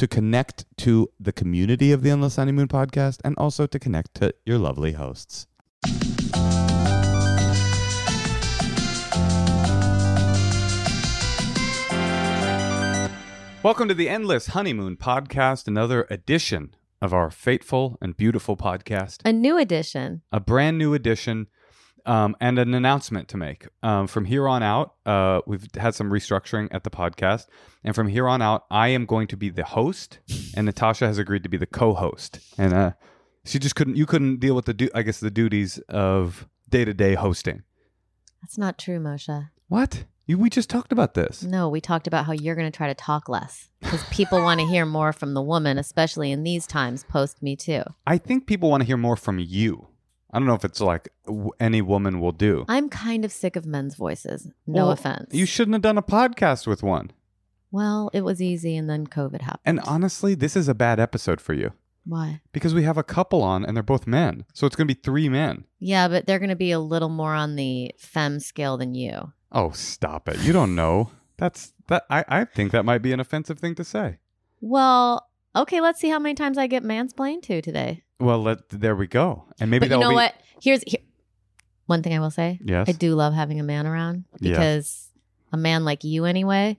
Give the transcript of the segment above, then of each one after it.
To connect to the community of the Endless Honeymoon podcast and also to connect to your lovely hosts. Welcome to the Endless Honeymoon podcast, another edition of our fateful and beautiful podcast A new edition. a brand new edition um, and an announcement to make. Um, from here on out, uh, we've had some restructuring at the podcast, and from here on out, I am going to be the host, and Natasha has agreed to be the co-host, and uh, she just couldn't. You couldn't deal with the, du- I guess, the duties of day-to-day hosting. That's not true, Moshe. What? You, we just talked about this. No, we talked about how you're going to try to talk less because people want to hear more from the woman, especially in these times post Me Too. I think people want to hear more from you. I don't know if it's like w- any woman will do. I'm kind of sick of men's voices. No Well, offense. You shouldn't have done a podcast with one. well, it was easy and then COVID happened. And honestly, this is a bad episode for you. Why? Because we have a couple on and they're both men. So it's going to be three men. Yeah, but they're going to be a little more on the femme scale than you. Oh, stop it. You don't know. That's that I, I think that might be an offensive thing to say. Well, okay, let's see how many times I get mansplained to today. Well, let there we go. And maybe but you know be what? Here's here, one thing I will say. Yes. I do love having a man around Yeah. because a man like you, anyway,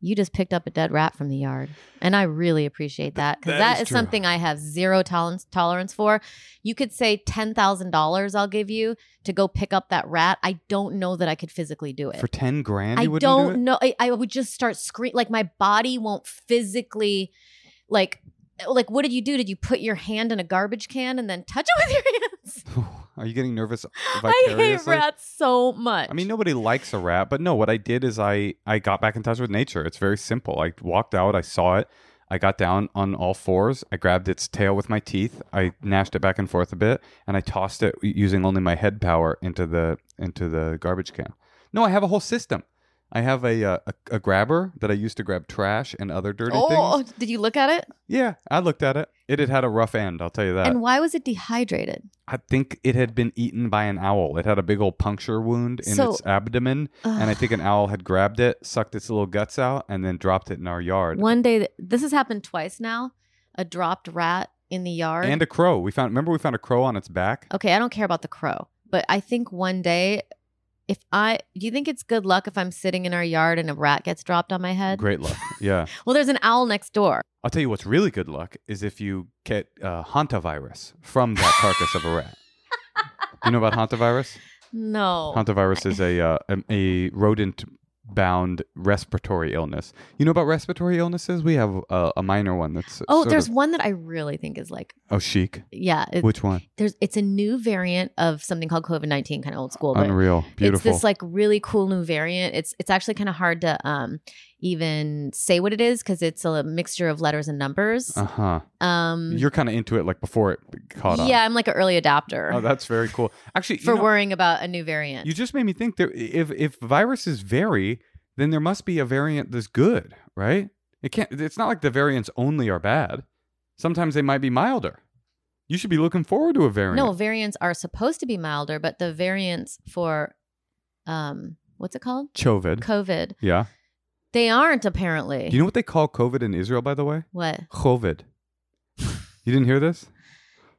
you just picked up a dead rat from the yard. And I really appreciate that because That that is is something I have zero tolerance, tolerance for. You could say $10,000 I'll give you to go pick up that rat. I don't know that I could physically do it. For 10 grand I you wouldn't don't do it? know. I, I would just start screaming. Like my body won't physically, like, Uh, like what did you do? Did you put your hand in a garbage can and then touch it with your hands? Are you getting nervous I hate rats so much. I mean, nobody likes a rat, but no, what I did is I I got back in touch with nature. It's very simple. I walked out, I saw it, I got down on all fours, I grabbed its tail with my teeth, I gnashed it back and forth a bit, and I tossed it using only my head power into the into the garbage can. No, I have a whole system. I have a uh, a, a grabber that I used to grab trash and other dirty things. oh, did you look at it? Yeah, I looked at it. It had had a rough end, I'll tell you that. and why was it dehydrated? I think it had been eaten by an owl. It had a big old puncture wound in So- its abdomen, and I think an owl had grabbed it, sucked its little guts out, and then dropped it in our yard. One day, th- this has happened twice now. A dropped rat in the yard. And a crow. We found. Remember, we found a crow on its back. okay, I don't care about the crow, but I think one day, if I do you think it's good luck if I'm sitting in our yard and a rat gets dropped on my head? Great luck. Yeah. Well, there's an owl next door. I'll tell you what's really good luck is if you get uh, hantavirus from that carcass of a rat. Do you know about hantavirus? No. Hantavirus is a, uh, a a rodent bound respiratory illness. You know about respiratory illnesses? We have a, a minor one that's Oh, there's of- one that I really think is like, oh chic. yeah, it, Which one? there's it's a new variant of something called COVID nineteen, kind of old school, but Unreal, beautiful. it's this like really cool new variant. It's it's actually kind of hard to um even say what it is because it's a mixture of letters and numbers. uh huh. um, You're kind of into it, like before it caught on. yeah, I'm like an early adopter Oh, that's very cool. Actually, you for know- worrying about a new variant. You just made me think there if if viruses vary, then there must be a variant that's good, right? It can't it's not like the variants only are bad. Sometimes they might be milder. You should be looking forward to a variant. no, variants are supposed to be milder, but the variants for um what's it called? COVID. COVID. Yeah. They aren't apparently. Do you know what they call COVID in Israel, by the way? what? COVID. You didn't hear this?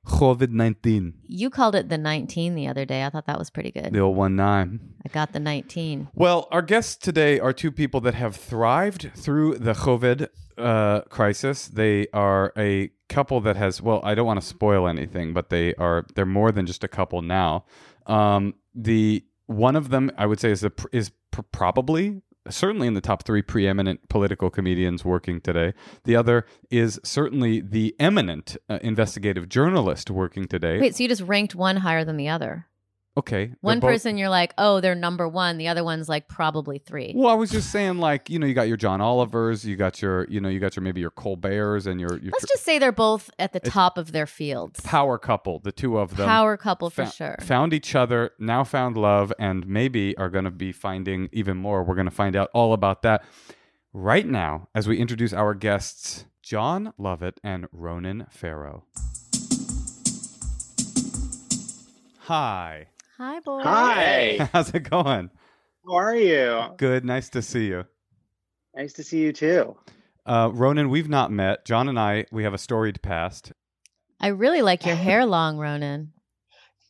COVID 19. You called it the 19 the other day. I thought that was pretty good. The old 1 9. I got the 19. Well, our guests today are two people that have thrived through the COVID uh, crisis. They are a couple that has, well, I don't want to spoil anything, but they are they're more than just a couple now. Um, the one of them, I would say, is a, is pr- probably certainly in the top three preeminent political comedians working today. The other is certainly the eminent uh, investigative journalist working today. Wait, so you just ranked one higher than the other? Okay, One both- person you're like, oh, they're number one. The other one's like probably three. Well, I was just saying, like you know, you got your John Olivers, you got your, you know, you got your maybe your Colberts and your your Let's just say they're both at the It's- top of their fields. power couple, the two of them. Power couple for fou- sure. Found each other, now found love, and maybe are going to be finding even more. We're going to find out all about that right now as we introduce our guests, Jon Lovett and Ronan Farrow. Hi. Hi, boy. Hi. How's it going? How are you? Good. Nice to see you. Nice to see you too. Uh, Ronan, we've not met. Jon and I, we have a storied past. I really like your hair long, Ronan.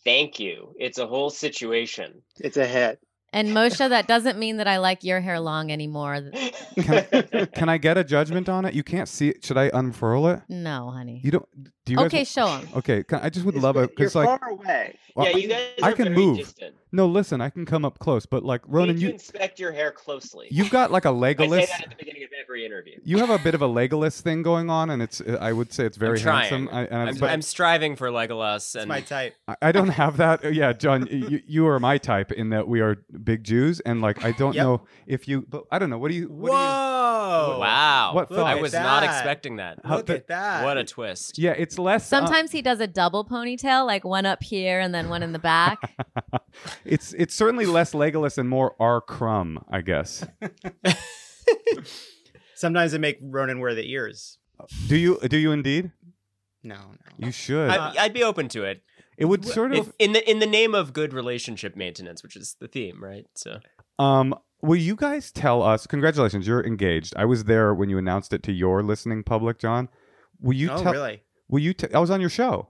Thank you. It's a whole situation. It's a hit. And Moshe, that doesn't mean that I like your hair long anymore. Can I get a judgment on it? You can't see it. Should I unfurl it? No, honey. You don't. Do you guys? okay, show him. Okay. I just would love it You're because, like, far away. well, yeah, you guys I can very move. distant. no, listen, I can come up close, but like You Ronan, need to you inspect your hair closely. you've got like a I say Legolas. that at the beginning of every interview. You have a bit of a Legolas thing going on, and it's I would say it's very I'm handsome. I, and I'm, but I'm striving for Legolas, It's and my type. I- I don't have that. Uh, Yeah, Jon, you, you are my type in that we are big Jews, and like I don't Yep. know if you. But I don't know. What do you? What do you Whoa! wow, What Look? I at was not expecting that. How Look the- at that. What a twist! yeah, it's less. uh, Sometimes he does a double ponytail, like one up here and then one in the back. it's it's certainly less Legolas and more R. Crumb, I guess. Sometimes I make Ronan wear the ears. Do you? Do you indeed? No, no. You should. I, I'd be open to it it would sort if, of. in the in the name of good relationship maintenance, which is the theme, right? So Um, will you guys tell us? Congratulations, you're engaged. I was there when you announced it to your listening public, Jon. Will you tell oh, tell? really? Will you? T- I was on your show.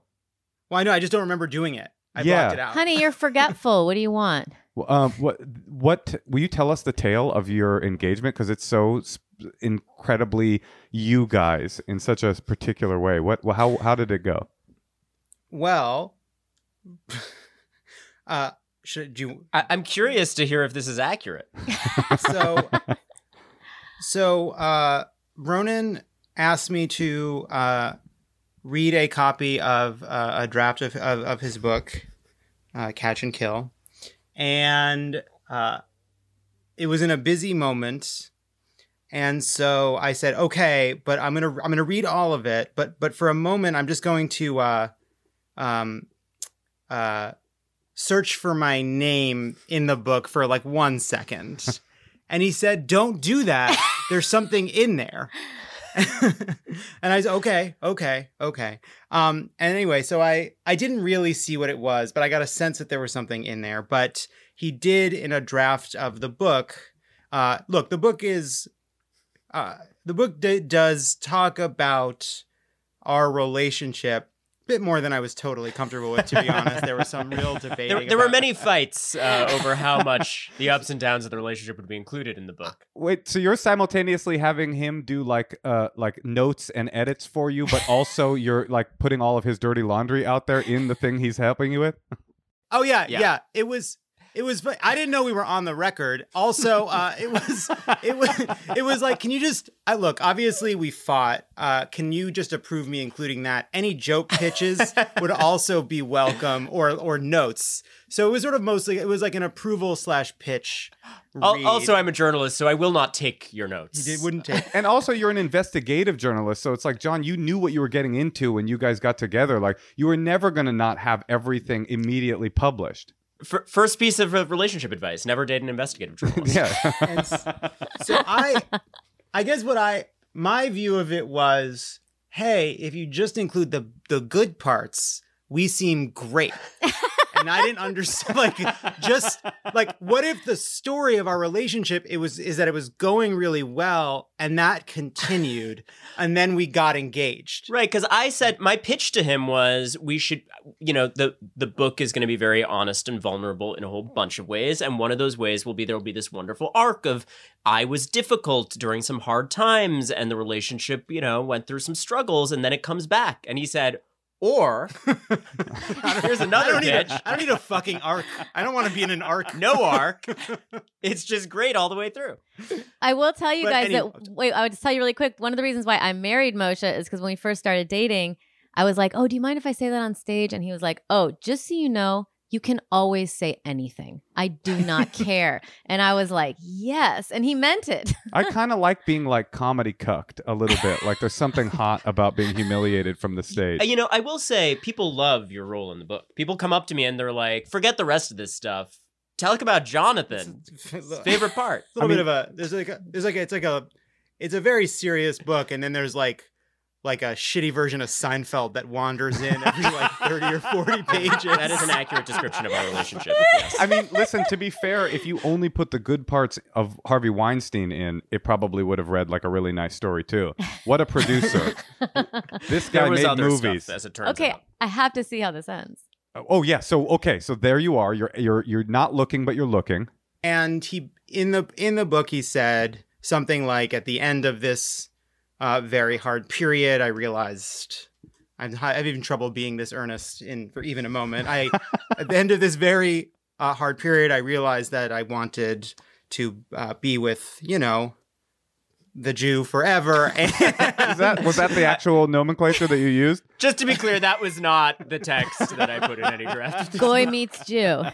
Well, I know. I just don't remember doing it. I Yeah. blocked it out. Honey, you're forgetful. What do you want? Well, Um, what? What? Will you tell us the tale of your engagement? Because it's so sp- incredibly you guys in such a particular way. What? Well, how? How did it go? Well, uh, should do you? I, I'm curious to hear if this is accurate. So, so uh, Ronan asked me to uh, read a copy of uh, a draft of, of, of his book, uh, Catch and Kill, and uh, it was in a busy moment. And so I said, "Okay, but I'm gonna I'm gonna read all of it, but but for a moment, I'm just going to uh, um, uh, search for my name in the book for like one second. and he said, Don't do that. There's something in there. and I said, Okay, okay, okay. Um, and anyway, so I I didn't really see what it was, but I got a sense that there was something in there. But he did in a draft of the book. Uh, look, the book is uh, the book d- does talk about our relationship bit more than I was totally comfortable with. To be honest, there was some real debate. There, there were many fights uh, over how much the ups and downs of the relationship would be included in the book. Wait, so you're simultaneously having him do like uh like notes and edits for you, but also you're like putting all of his dirty laundry out there in the thing he's helping you with? Oh yeah, Yeah. yeah, It was it was. fu- I didn't know we were on the record. Also, uh, it was. It was. It was like, can you just? I look. Obviously, we fought. Uh, can you just approve me including that? Any joke pitches would also be welcome, or or notes. So it was sort of mostly. It was like an approval slash pitch. Read. Also, I'm a journalist, so I will not take your notes. he did, wouldn't take. And also, you're an investigative journalist, so it's like Jon, you knew what you were getting into when you guys got together. Like, you were never going to not have everything immediately published. F- first piece of uh, relationship advice: never date an investigative journalist. Yeah. So I, I guess what I my view of it was, hey, if you just include the the good parts, we seem great. and I didn't understand like just like what if the story of our relationship it was is that it was going really well and that continued and then we got engaged. Right, because I said my pitch to him was we should, you know, the the book is going to be very honest and vulnerable in a whole bunch of ways, and one of those ways will be there will be this wonderful arc of I was difficult during some hard times, and the relationship, you know, went through some struggles, and then it comes back, and he said, or here's another don't, need pitch, a, I don't need a fucking arc. I don't want to be in an arc. no arc, it's just great all the way through. I will tell you But guys any- that. Wait, I would just tell you really quick. One of the reasons why I married Moshe is because when we first started dating, I was like, "Oh, do you mind if I say that on stage?" And he was like, "Oh, just so you know, you can always say anything. I do not care." And I was like, "Yes," and he meant it. I kind of like being like comedy cucked a little bit. Like, there's something hot about being humiliated from the stage. Uh, You know, I will say people love your role in the book. People come up to me and they're like, "Forget the rest of this stuff. Talk about Jonathan." Favorite part. a little I mean- bit of a there's like a there's like a, it's like a it's a very serious book and then there's like like a shitty version of Seinfeld that wanders in every like 30 or 40 pages. That is an accurate description of our relationship. Yes. I mean, listen, to be fair, if you only put the good parts of Harvey Weinstein in, it probably would have read like a really nice story, too. What a producer. This guy there was made movies. stuff, as it turns okay, out. I have to see how this ends. Oh, oh yeah, so okay, so there you are. You're you're you're not looking, but you're looking. and he in the in the book he said something like at the end of this uh, very hard period I realized I'm I have even trouble being this earnest in for even a moment. I at the end of this very uh, hard period I realized that I wanted to uh, be with, you know, the Jew forever. And Is that was that the actual nomenclature that you used? Just to be clear, that was not the text that I put in any draft. Goy meets Jew.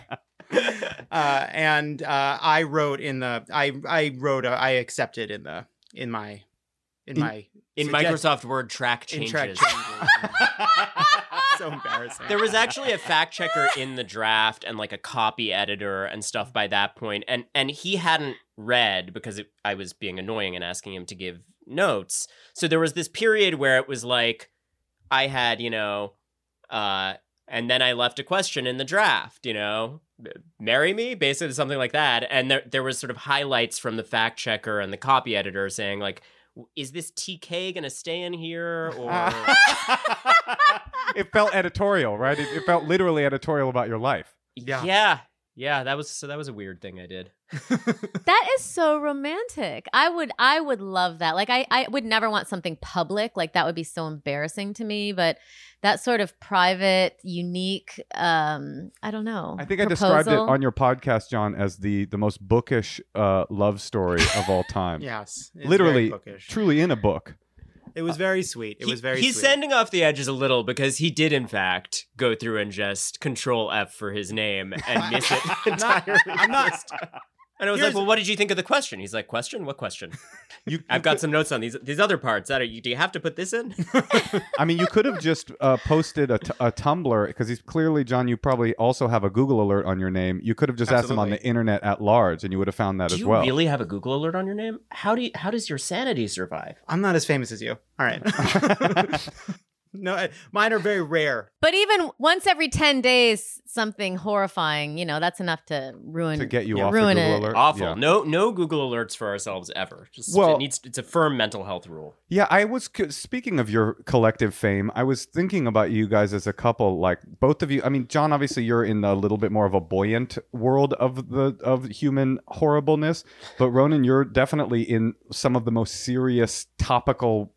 uh, and uh, I wrote in the I I wrote a, I accepted in the in my in, In- my In suggest- Microsoft Word, track changes. track changes. so embarrassing. There was actually a fact checker in the draft and like a copy editor and stuff by that point, and and he hadn't read because it, I was being annoying and asking him to give notes. So there was this period where it was like I had you know, uh, and then I left a question in the draft, you know, marry me, basically something like that, and there there was sort of highlights from the fact checker and the copy editor saying like. Is this TK gonna stay in here or it felt editorial, right? It, it felt literally editorial about your life. Yeah. yeah, yeah, that was so that was a weird thing I did. That is so romantic. I would I would love that. Like I I would never want something public. Like that would be so embarrassing to me, but that sort of private, unique um I don't know. I think I described it on your podcast, Jon, as the the most bookish uh, love story of all time. yes, Literally, bookish. truly in a book. It was very sweet. It He- was very. He's sweet. sending off the edges a little because he did, in fact, go through and just Control F for his name and miss it I'm not- entirely. I'm not- And I was Here's- like, "Well, what did you think of the question?" He's like, "Question? What question?" You, I've got some notes on these these other parts. That are, you, do you have to put this in? I mean, you could have just uh, posted a, t- a Tumblr because he's clearly, Jon. You probably also have a Google alert on your name. You could have just asked him on the Absolutely. internet at large, and you would have found that do as you well. really have a Google alert on your name? How do you, how does your sanity survive? I'm not as famous as you. All right. no, mine are very rare. But even once every 10 days something horrifying, you know, that's enough to ruin to get you Yeah, off ruin the Google it. alert. Awful. Yeah. No no Google alerts for ourselves ever. Just Well- it needs it's a firm mental health rule. Yeah, I was speaking of your collective fame. I was thinking about you guys as a couple. Like both of you. I mean, Jon, obviously you're in a little bit more of a buoyant world of the of human horribleness, but Ronan, you're definitely in some of the most serious topical,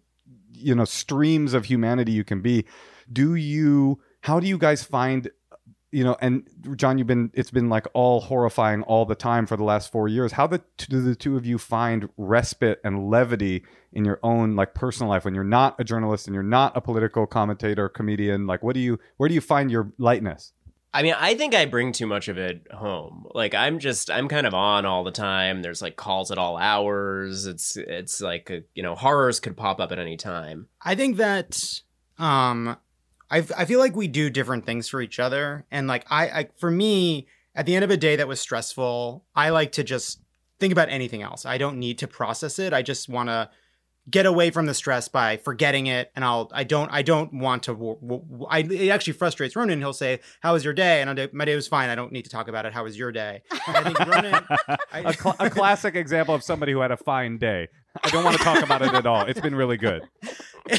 you know, streams of humanity you can be. Do you? How do you guys find you know, and Jon, you've been it's been like all horrifying all the time for the last four years. How the do the two of you find respite and levity in your own like personal life when you're not a journalist and you're not a political commentator, comedian? Like, what do you where do you find your lightness? I mean, I think I bring too much of it home. Like I'm just I'm kind of on all the time. There's like calls at all hours. It's it's like a, you know horrors could pop up at any time. I think that um I I feel like we do different things for each other and like I, I for me at the end of a day that was stressful, I like to just think about anything else. I don't need to process it. I just want to get away from the stress by forgetting it and I'll I don't I don't want to w- w- I it actually frustrates Ronan he'll say how was your day and I'll my day was fine I don't need to talk about it how was your day and I think Ronan I- a, cl- a classic example of somebody who had a fine day. I don't want to talk about it at all. It's been really good.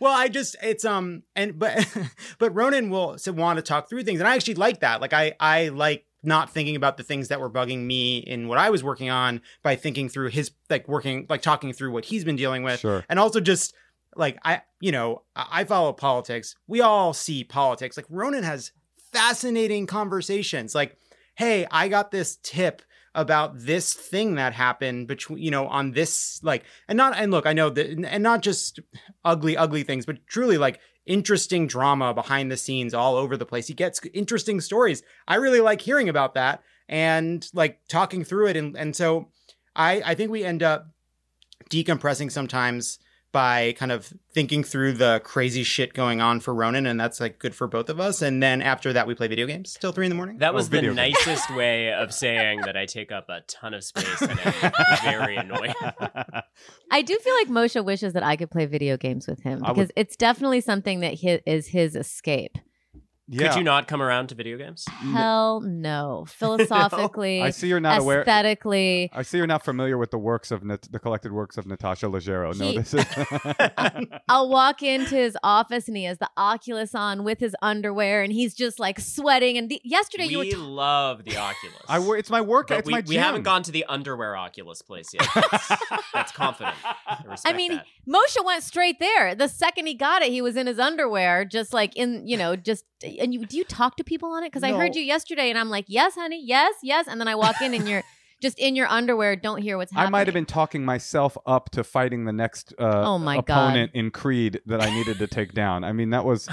well, I just it's um and but but Ronan will want to talk through things, and I actually like that. Like I I like not thinking about the things that were bugging me in what I was working on by thinking through his like working like talking through what he's been dealing with, Sure. and also just like I you know I I follow politics. We all see politics. Like Ronan has fascinating conversations. Like, hey, I got this tip about this thing that happened between you know on this like and not and look i know that and not just ugly ugly things but truly like interesting drama behind the scenes all over the place. He gets interesting stories. I really like hearing about that and like talking through it. And and so i i think we end up decompressing sometimes by kind of thinking through the crazy shit going on for Ronan, and that's like good for both of us. And then after that, we play video games till three in the morning. That was oh, the video games. nicest way of saying that I take up a ton of space and I am very annoying. I do feel like Moshe wishes that I could play video games with him I would- because it's definitely something that hi- is his escape. Yeah. Could you not come around to video games? Hell no. Philosophically, I see you're not aware. aesthetically. I see you're not familiar with the works of Nat- the collected works of Natasha Leggero. No, He- this is I'll walk into his office and he has the Oculus on with his underwear and he's just like sweating. And the, yesterday you were We t- love the Oculus. I wor- it's my work. but it's we, my we haven't gone to the underwear Oculus place yet. That's, that's confident. I, I respect mean, that. Moshe went straight there. The second he got it, he was in his underwear, just like in, you know, just. And you do you talk to people on it? Because I heard you yesterday, and I'm like, yes, honey, yes, yes. And then I walk in, and you're just in your underwear, don't hear what's happening. I might have been talking myself up to fighting the next uh, Oh my opponent in Creed that I needed to take down. I mean, that was.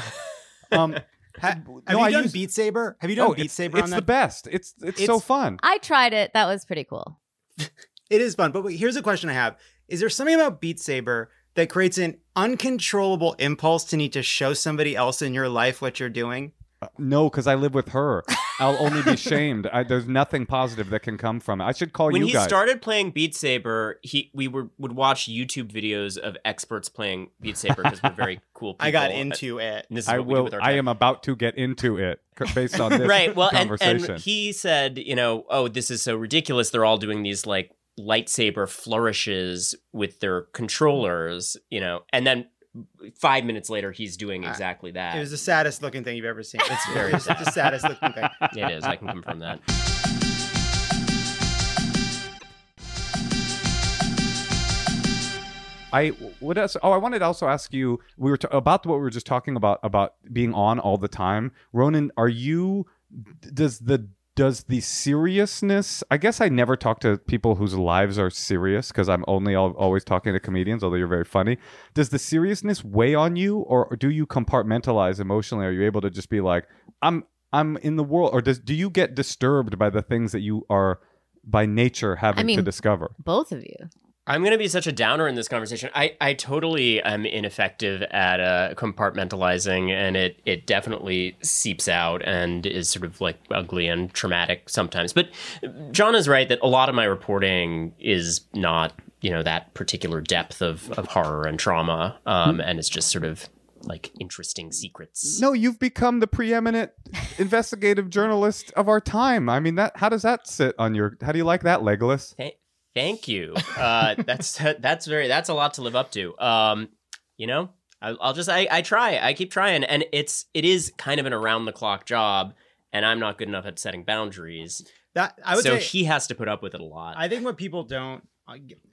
Um, Ha- have no, you I done use- Beat Saber? Have you done oh, Beat it's, Saber it's on the best. It's it's, so fun. I tried it. That was pretty cool. It is fun. But wait, here's a question I have: Is there something about Beat Saber that creates an uncontrollable impulse to need to show somebody else in your life what you're doing? Uh, no, because I live with her. I'll only be shamed. I, there's nothing positive that can come from it. I should call when you guys. When he started playing Beat Saber, he we were would watch YouTube videos of experts playing Beat Saber because we're very cool people. I got into it. And this is I what we do will. with our I am about to get into it based on this right. Well, and, and he said, you know, oh, this is so ridiculous. They're all doing these like lightsaber flourishes with their controllers, you know, and then five minutes later, he's doing I- exactly that. It was the saddest looking thing you've ever seen. It's very It's the saddest looking thing. it is. I can confirm that. I what else? Oh, I wanted to also ask you. We were t- about what we were just talking about about being on all the time. Ronan, are you? Does the does the seriousness? I guess I never talk to people whose lives are serious because I'm only al- always talking to comedians. Although you're very funny, does the seriousness weigh on you, or do you compartmentalize emotionally? Are you able to just be like, I'm I'm in the world, or does do you get disturbed by the things that you are by nature having to mean- discover? Both of you. I'm going to be such a downer in this conversation. I, I totally am ineffective at uh, compartmentalizing, and it, it definitely seeps out and is sort of like ugly and traumatic sometimes. But Jon is right that a lot of my reporting is not, you know, that particular depth of, of horror and trauma, um, and it's just sort of like interesting secrets. No, you've become the preeminent investigative journalist of our time. I mean, that how does that sit on your? How do you like that, Legolas? Th- thank you. Uh, that's that's very that's a lot to live up to. Um, you know, I, I'll just I, I try. I keep trying, and it's it is kind of an around the clock job, and I'm not good enough at setting boundaries. That I would so say. he has to put up with it a lot. I think what people don't,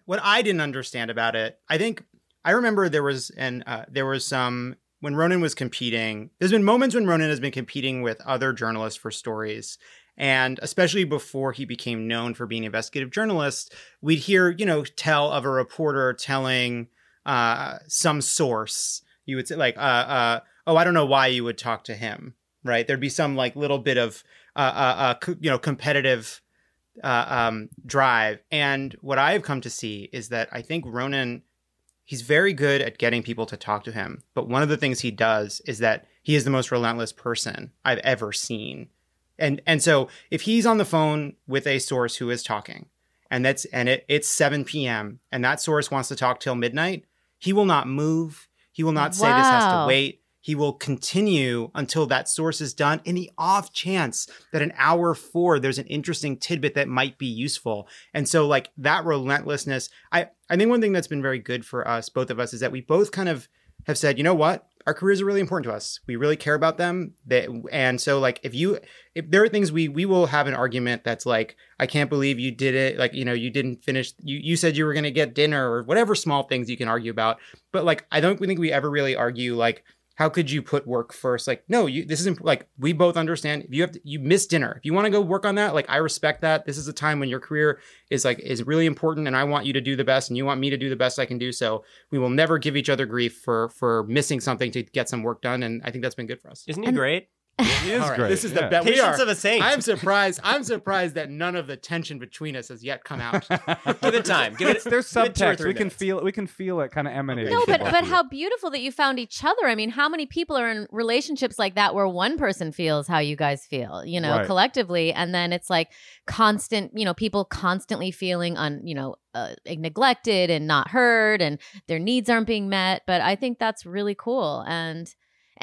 what I didn't understand about it, I think I remember there was and uh, there was some when Ronan was competing, there's been moments when Ronan has been competing with other journalists for stories. And especially before he became known for being an investigative journalist, we'd hear, you know, tell of a reporter telling uh, some source. You would say, like, uh, uh, oh, I don't know why you would talk to him, right? There'd be some like little bit of, uh, uh, uh, you know, competitive uh, um, drive. And what I've come to see is that I think Ronan, he's very good at getting people to talk to him. But one of the things he does is that he is the most relentless person I've ever seen. And and so if he's on the phone with a source who is talking, and that's and it, it's 7 p.m. and that source wants to talk till midnight, he will not move. He will not say this has to wait. He will continue until that source is done in the off chance that an hour forward there's an interesting tidbit that might be useful. And so like that relentlessness, I I think one thing that's been very good for us, both of us, is that we both kind of have said, you know what? Our careers are really important to us. We really care about them. That and so like if you if there are things we we will have an argument that's like, I can't believe you did it. Like, you know, you didn't finish you you said you were gonna get dinner or whatever small things you can argue about. But like I don't think we ever really argue like how could you put work first? Like, no, you this isn't like we both understand if you have to, you miss dinner. If you want to go work on that, like I respect that. This is a time when your career is like is really important and I want you to do the best and you want me to do the best I can do. So we will never give each other grief for for missing something to get some work done. And I think that's been good for us. Isn't he And- great? He is All right, great. This is the yeah. bet we Patience are. of a saint. I'm surprised. I'm surprised that none of the tension between us has yet come out. Give it time. Give it. It's, there's give it subtext. three We can minutes. feel we can feel it kind of emanating. No, but but how beautiful that you found each other. I mean, how many people are in relationships like that where one person feels how you guys feel, you know, Right. collectively, and then it's like constant, you know, people constantly feeling un, you know, uh, neglected and not heard, and their needs aren't being met. But I think that's really cool, and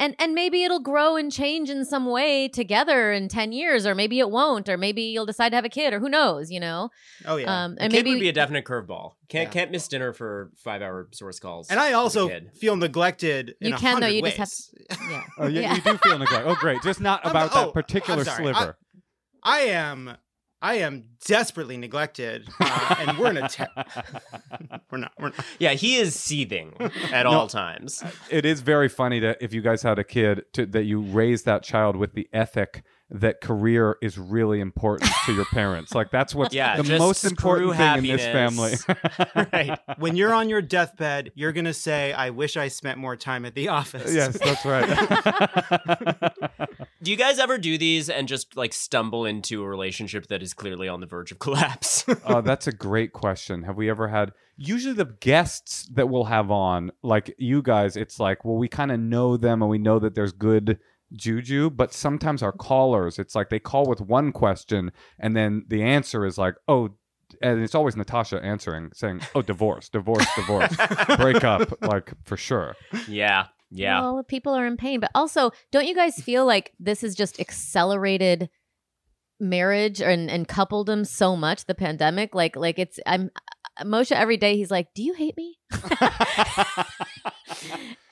and and maybe it'll grow and change in some way together in 10 years or maybe it won't or maybe you'll decide to have a kid or who knows you know Oh yeah. um A and kid maybe would be a definite curveball. Can't Yeah. can't miss dinner for five hour source calls. and I also feel neglected. In You can, though, hundred you just have ways. yeah Oh, yeah, Yeah. you do feel neglected Oh, great. Just not I'm- about oh, that particular I'm sliver. I am I am desperately neglected, uh, and we're in a te- we're not we're not. Yeah, he is seething at No. all times. it is very funny that if you guys had a kid to, that you raise that child with the ethic that career is really important to your parents like that's what's Yeah, the most important thing in this family right. When you're on your deathbed, you're gonna say, "I wish I spent more time at the office." yes that's right Do you guys ever do these and just like stumble into a relationship that is clearly on the verge of collapse? oh that's a great question have we ever had usually the guests that we'll have on like you guys it's like well we kind of know them and we know that there's good juju but sometimes our callers it's like they call with one question and then the answer is like oh and it's always natasha answering saying oh divorce divorce divorce break up like for sure yeah. Yeah. Well, people are in pain, but also, don't you guys feel like this has just accelerated marriage and and coupledom so much? The pandemic, like like it's I'm Moshe every day. He's like, "Do you hate me?"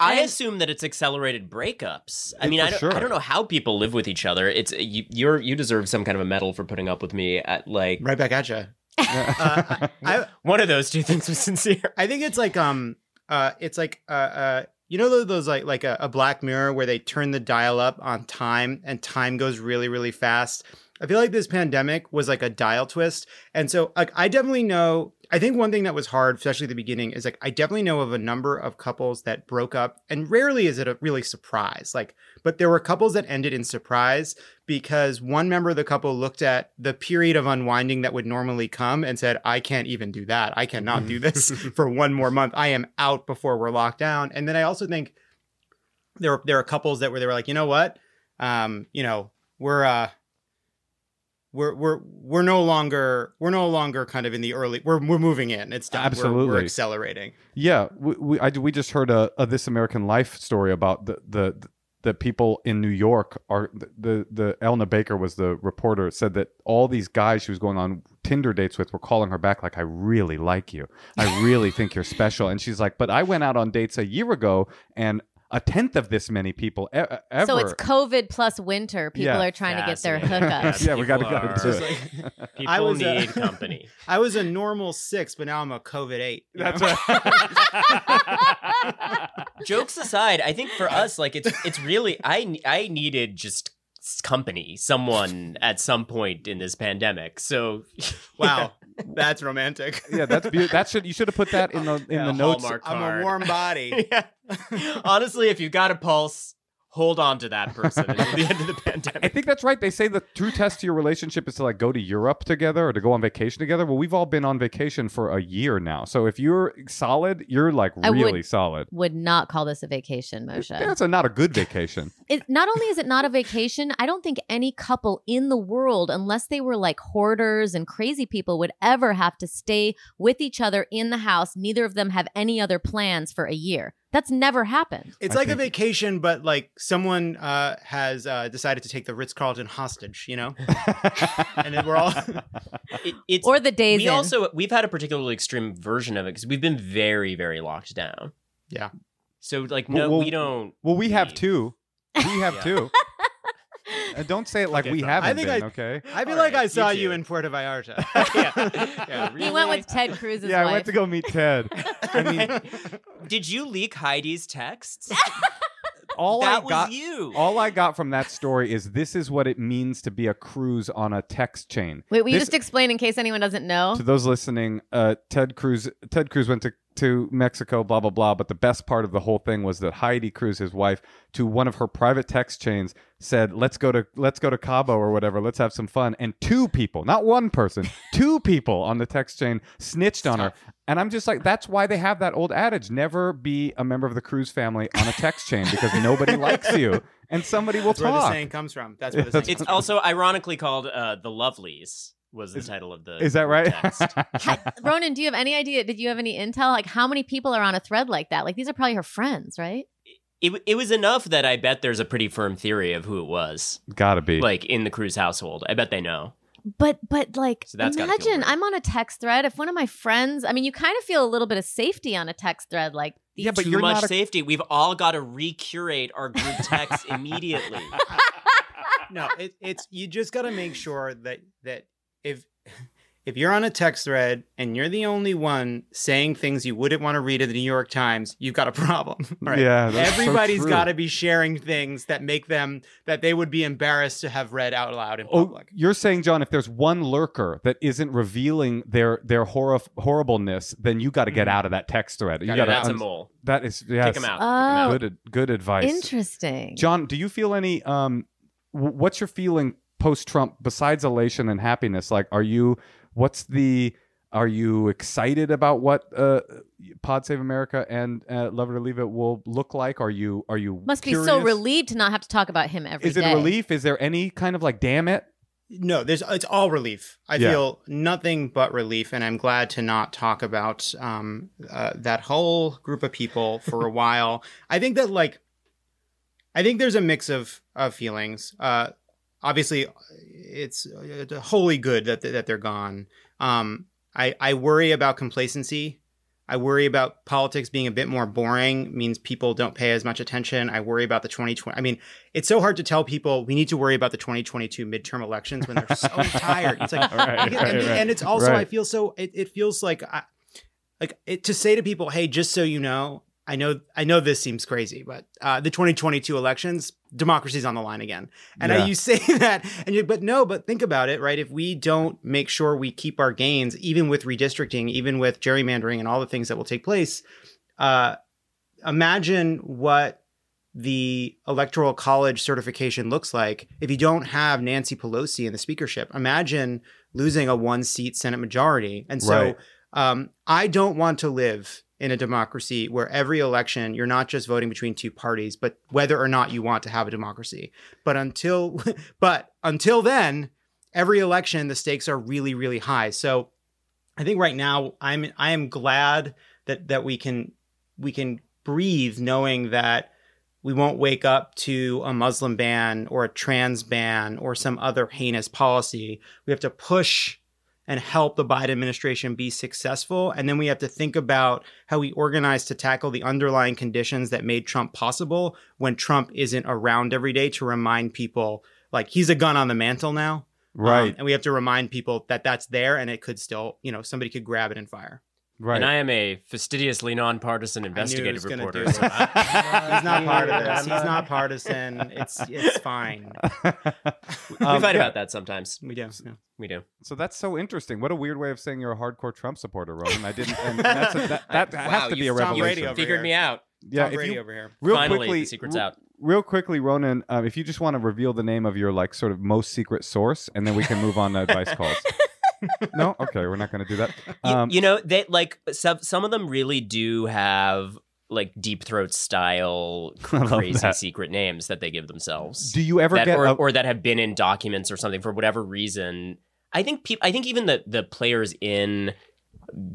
I assume that it's accelerated breakups. I Yeah, mean, I don't, sure. I don't know how people live with each other. It's you, you're you deserve some kind of a medal for putting up with me at like Right back at you. Uh, I, I, one of those two things was sincere. I think it's like um uh it's like uh uh you know those, those like like a, a Black Mirror where they turn the dial up on time and time goes really really fast. I feel like this pandemic was like a dial twist, and so like I definitely know. I think one thing that was hard, especially at the beginning, is like I definitely know of a number of couples that broke up, and rarely is it a really surprise. Like, but there were couples that ended in surprise because one member of the couple looked at the period of unwinding that would normally come and said, I can't even do that. I cannot do this for one more month. I am out before we're locked down. And then I also think there were, there are couples that were, they were like, you know what? Um, you know, we're, uh, we're we're we're no longer we're no longer kind of in the early we're we're moving in. It's done. We're- we're, Absolutely. accelerating. Yeah, we we, I, we just heard a, a This American Life story about the the the people in New York are the, the the Elna Baker was the reporter said that all these guys she was going on Tinder dates with were calling her back like I really like you. I really think you're special. And she's like, "But I went out on dates a year ago and a tenth of this many people e- ever. So it's COVID plus winter. People Yeah. are trying to get their hookups. Yeah, we gotta go are- to it. People I was, need company. I was a normal six, but now I'm a COVID eight. That's know? right. Jokes aside, I think for us, like it's it's really I I needed just company, someone at some point in this pandemic. So Wow, that's romantic. yeah, that's beautiful. That should you should have put that in the in Yeah, the notes. Hallmark I'm a warm body. yeah. Honestly, if you got a pulse, hold on to that person until the end of the pandemic. I think that's right. They say the true test to your relationship is to like go to Europe together or to go on vacation together. Well, we've all been on vacation for a year now. So if you're solid, you're like I would- really solid. Would not call this a vacation, Moshe. That's a, not a good vacation. it, not only is it not a vacation, I don't think any couple in the world, unless they were like hoarders and crazy people, would ever have to stay with each other in the house. Neither of them have any other plans for a year. That's never happened. It's I like think- a vacation, but like someone uh, has uh, decided to take the Ritz Carlton hostage, you know? and then we're all. It- it's Or the days we in. also we've had a particularly extreme version of it because we've been very very locked down. Yeah. So like no, well- we don't. Well, we have two. We have Yeah. two. And don't say it like Okay, we fine. haven't I think been, I- okay? I feel All like right, I saw you you in Puerto Vallarta. yeah. yeah he went with Ted Cruz's yeah, I wife. went to go meet Ted. I mean, Did you leak Heidi's texts? all that I was got you. all I got from that story is this is what it means to be a cruise on a text chain. Wait, will you just explain in case anyone doesn't know? To those listening, uh, Ted Cruz Ted Cruz went to, to Mexico, blah blah blah. But the best part of the whole thing was that Heidi Cruz, his wife, to one of her private text chains, said, "Let's go to let's go to Cabo or whatever. Let's have some fun." And two people, not one person, two people on the text chain snitched on her. And I'm just like, that's why they have that old adage: never be a member of the Cruz family on a text chain because nobody likes you, and somebody will That's where the saying comes from. That's where the saying It's comes also ironically called uh, "The Lovelies." Was the title of the Is that right? text. Ronan, do you have any idea? Did you have any intel? Like, how many people are on a thread like that? Like, these are probably her friends, right? It, it was enough that I bet there's a pretty firm theory of who it was, Gotta be. like in the Cruz household. I bet they know. But but like So that's gotta feel imagine. I'm on a text thread. If one of my friends, I mean, you kind of feel a little bit of safety on a text thread. Like, yeah, but Too you're much not a safety. We've all got to recurate our group text immediately. no, it, it's you just got to make sure that that if if you're on a text thread and you're the only one saying things you wouldn't want to read in the New York Times, you've got a problem. Right? Yeah, that's so everybody's true. got to be sharing things that make them that they would be embarrassed to have read out loud in Oh, you're saying, Jon, if there's one lurker that isn't revealing their their horror horribleness, then you got to get Mhm. out of that text thread. You Gotta got get That's to a mole. that is yes, Kick him out. Oh. Kick him out. Good good advice. interesting. Jon, do you feel any um w- what's your feeling post Trump besides elation and happiness? Like are you what's the are you excited about what uh, Pod Save America and uh, Love It or Leave It will look like? Are you are you Must be so relieved to not have to talk about him every Is it day. a relief? Is there any kind of like damn it? No, there's it's all relief. I Yeah. feel nothing but relief, and I'm glad to not talk about um, uh, that whole group of people for a while. I think that like, I think there's a mix of of feelings. Uh, obviously, it's uh, wholly good that that they're gone. Um, I I worry about complacency. I worry about politics being a bit more boring means people don't pay as much attention. I worry about the 2020. I mean, it's so hard to tell people we need to worry about the 2022 midterm elections when they're so tired. It's like, Right, and, right, and- right. and it's also I feel so it, it feels like I, like it, to say to people, hey, just so you know, I know I know this seems crazy, but uh, the 2022 elections, democracy's on the line again. And Yeah. I, you say that, and you, but no, but think about it, right? If we don't make sure we keep our gains, even with redistricting, even with gerrymandering, and all the things that will take place, uh, imagine what the electoral college certification looks like if you don't have Nancy Pelosi in the speakership. Imagine losing a one seat Senate majority. And so Right. um, I don't want to live in a democracy where every election you're not just voting between two parties, but whether or not you want to have a democracy. But until but until then, every election the stakes are really, really high. So I think right now I'm I am glad that that we can we can breathe knowing that we won't wake up to a Muslim ban or a trans ban or some other heinous policy. We have to push and help the Biden administration be successful. And then we have to think about how we organize to tackle the underlying conditions that made Trump possible when Trump isn't around every day to remind people like he's a gun on the mantle now. Um, Right. and we have to remind people that that's there and it could still, you know, somebody could grab it and fire. Right. And I am a fastidiously nonpartisan I knew investigative was reporter. do so it. I- He's not part of this. He's not partisan. It's it's fine. we Um, fight yeah. about that sometimes. We do. yeah. We do. So that's so interesting. What a weird way of saying you're a hardcore Trump supporter, Ronan. I didn't. And that's a, that that Wow, has to be a you've Tom Brady revelation. over Figured here. me out. yeah, Tom if Brady you over here. real Finally, quickly, the secret's re- out. Real quickly, Ronan, um, if you just want to reveal the name of your like sort of most secret source, and then we can move on to advice calls. no, okay, we're not going to do that. You- Um, you know, they like some some of them really do have like deep throat style crazy that. secret names that they give themselves. do you ever that, get or, a- or that have been in documents or something for whatever reason. I think people. I think even the the players in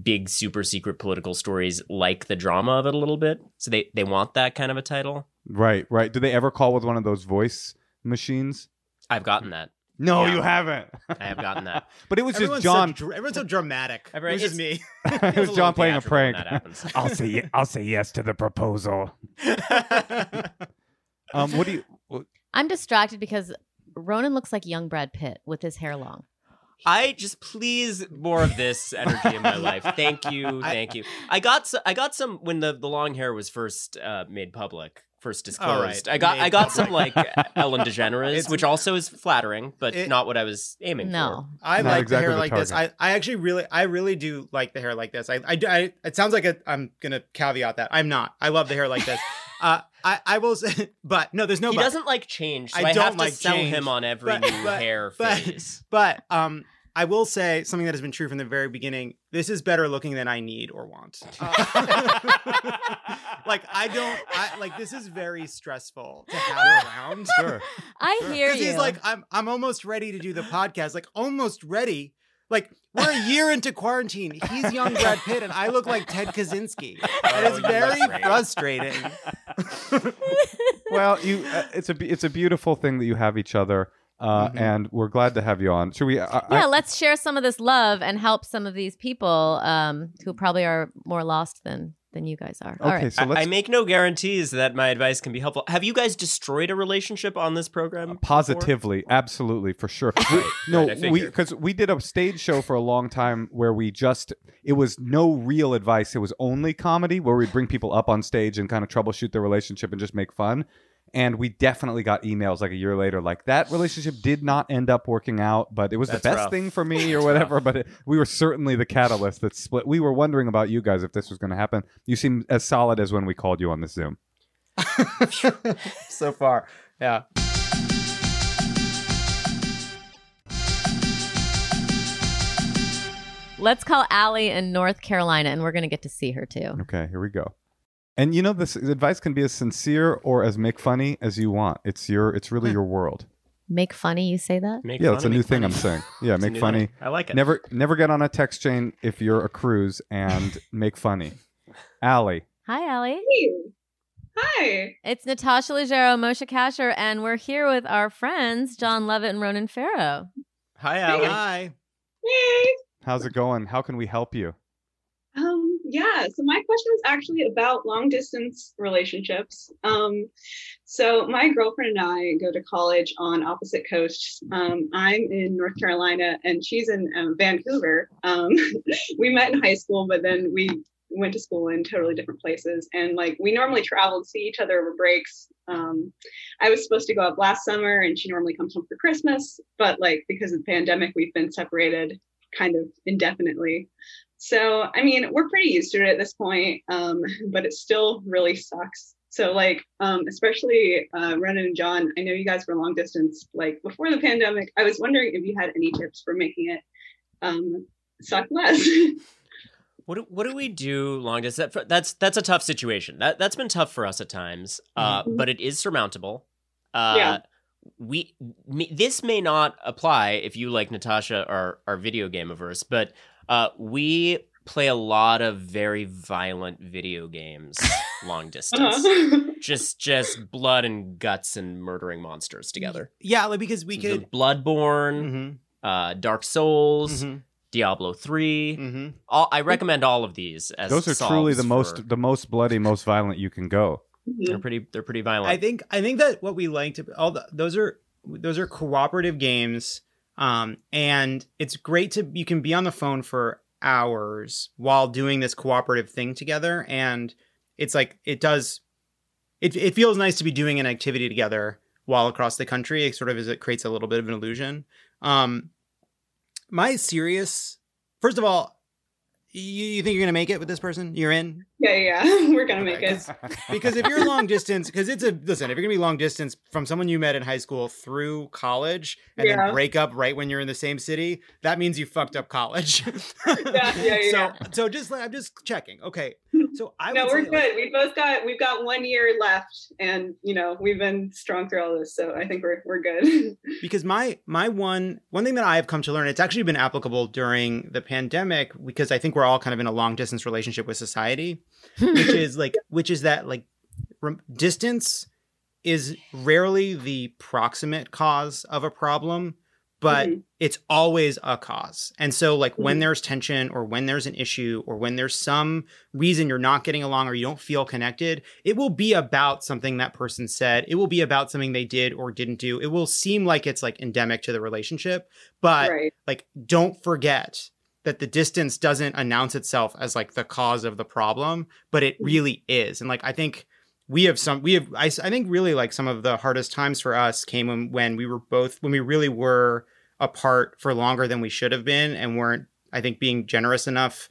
big super secret political stories like the drama of it a little bit, so they they want that kind of a title. right, right? Do they ever call with one of those voice machines? I've gotten that. No, Yeah. you haven't. I have gotten that. but it was Everyone's just Jon. So, everyone's so dramatic. Everyone- it was just me. it was Jon playing a prank. that. I'll say I'll say yes to the proposal. Um, what do you? what- I'm distracted because Ronan looks like young Brad Pitt with his hair long. I just please more of this energy in my life. Thank you, thank you. I got so, I got some when the, the long hair was first uh, made public, first disclosed. right, I got made I got some like Ellen DeGeneres, It's- which also is flattering, but It- not what I was aiming for. No. I Not like exactly the hair the like this. I. I actually really I really do like the hair like this. I, I, I it sounds like a, I'm gonna caveat that I'm not. I love the hair like this. uh, I I will say, but no, there's no. He but. doesn't like change, so I I, don't have to like sell change, him on every but- new but- hair but- phase. But um, I will say something that has been true from the very beginning. This is better looking than I need or want. Uh, like I don't. I like this is very stressful to have around. Sure. I hear Because you. he's like, I'm I'm almost ready to do the podcast. Like almost ready. Like we're a year into quarantine. He's young Brad Pitt, and I look like Ted Kaczynski. And Oh, it's very frustrating. well, you uh, it's a it's a beautiful thing that you have each other, uh, Mhm. and we're glad to have you on. Should we? Uh, yeah, I, let's share some of this love and help some of these people um, who probably are more lost than than you guys are. All okay, right. so I, let's I make no guarantees that my advice can be helpful. Have you guys destroyed a relationship on this program? before? positively, absolutely, for sure. We- no, Right, we because we did a stage show for a long time where we just it was no real advice. It was only comedy where we'd bring people up on stage and kind of troubleshoot their relationship and just make fun. And we definitely got emails like a year later, like that relationship did not end up working out, but it was That's the best rough. thing for me or whatever. But it, we were certainly the catalyst that split. We were wondering about you guys if this was going to happen. You seem as solid as when we called you on the Zoom. so far, yeah. Let's call Allie in North Carolina, and we're going to get to see her too. Okay, here we go. And you know, this advice can be as sincere or as make funny as you want. It's your, it's really your world. Make funny, you say that? Make yeah, fun it's a new me, thing I'm saying. Yeah, make funny. thing. I like it. Never, never get on a text chain if you're a Cruz and make funny. Allie, Hi, Allie. Hey. Hi. It's Natasha Leggero, Moshe Kasher, and we're here with our friends, Jon Lovett and Ronan Farrow. Hi, Allie. Hi. Hey. how's it going? How can we help you? Um, yeah, so my question is actually about long distance relationships. Um, so my girlfriend and I go to college on opposite coasts. Um, I'm in North Carolina and she's in um, Vancouver. Um, we met in high school, but then we went to school in totally different places. And like we normally travel to see each other over breaks. Um, I was supposed to go up last summer and she normally comes home for Christmas, but like because of the pandemic, we've been separated kind of indefinitely. So, I mean, we're pretty used to it at this point, um, but it still really sucks. So, like, um, especially uh, Ronan and Jon, I know you guys were long distance, like before the pandemic. I was wondering if you had any tips for making it um, suck less. What do, what do we do long distance? That- That's that's a tough situation. That that's been tough for us at times, uh, Mhm. but it is surmountable. Uh, Yeah. We me, this may not apply if you like Natasha are are video game averse, but uh, we play a lot of very violent video games long distance. Uh-huh. Just just blood and guts and murdering monsters together. Yeah, like because we The could. Bloodborne, Mhm, uh, Dark Souls, mhm. Diablo 3. hmm All, I recommend all of these as Those are truly solves the most the most bloody, most violent you can go. They're pretty. They're pretty violent. I think I think that what we like to all the, those are those are cooperative games, um, and it's great to you can be on the phone for hours while doing this cooperative thing together, and it's like it does. It it feels nice to be doing an activity together while across the country. It sort of is it creates a little bit of an illusion. Um, my serious, first of all, you, you think you're gonna make it with this person? You're in. Yeah, yeah, we're gonna make it. because if you're long distance because it's a listen if you're gonna be long distance from someone you met in high school through college and Yeah. then break up right when you're in the same city that means you fucked up college Yeah, yeah, yeah. so so just like i'm just checking okay so i no, we're say, good. like, we both got we've got one year left, and you know we've been strong through all this, so I think we're we're good. because my my one one thing that i have come to learn it's actually been applicable during the pandemic because i think we're all kind of in a long distance relationship with society which is like which is that like rem- distance is rarely the proximate cause of a problem but Mhm. it's always a cause and so like when Mhm. there's tension or when there's an issue or when there's some reason you're not getting along or you don't feel connected it will be about something that person said it will be about something they did or didn't do it will seem like it's like endemic to the relationship but right. like don't forget that the distance doesn't announce itself as like the cause of the problem but it mm. really is and like i think we have some we have I, I think really like some of the hardest times for us came when when we were both when we really were apart for longer than we should have been and weren't i think being generous enough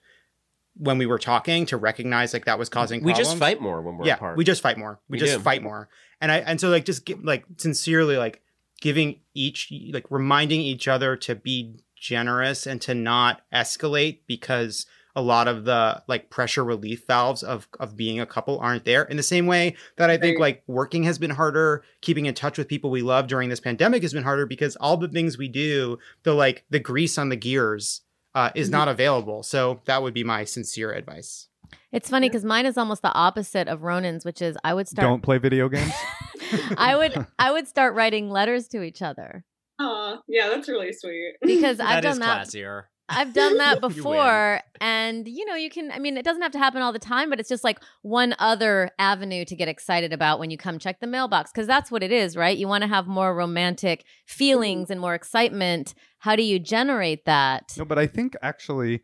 when we were talking to recognize like that was mm. causing we just fight more when we're yeah, apart. we just fight more. We, We just do. fight more. And I and so like just like sincerely like giving each like reminding each other to be generous and to not escalate because a lot of the like pressure relief valves of of being a couple aren't there in the same way that I think like working has been harder, keeping in touch with people we love during this pandemic has been harder because all the things we do, the like the grease on the gears uh, is not available. So that would be my sincere advice. It's funny because mine is almost the opposite of Ronan's, which is I would start. Don't play video games. I would I would start writing letters to each other Aw, yeah, that's really sweet. because I've That is done that. classier. I've done that You before, and you know, you can. I mean, it doesn't have to happen all the time, but it's just like one other avenue to get excited about when you come check the mailbox because that's what it is, right? You want to have more romantic feelings and more excitement. How do you generate that? No, but I think actually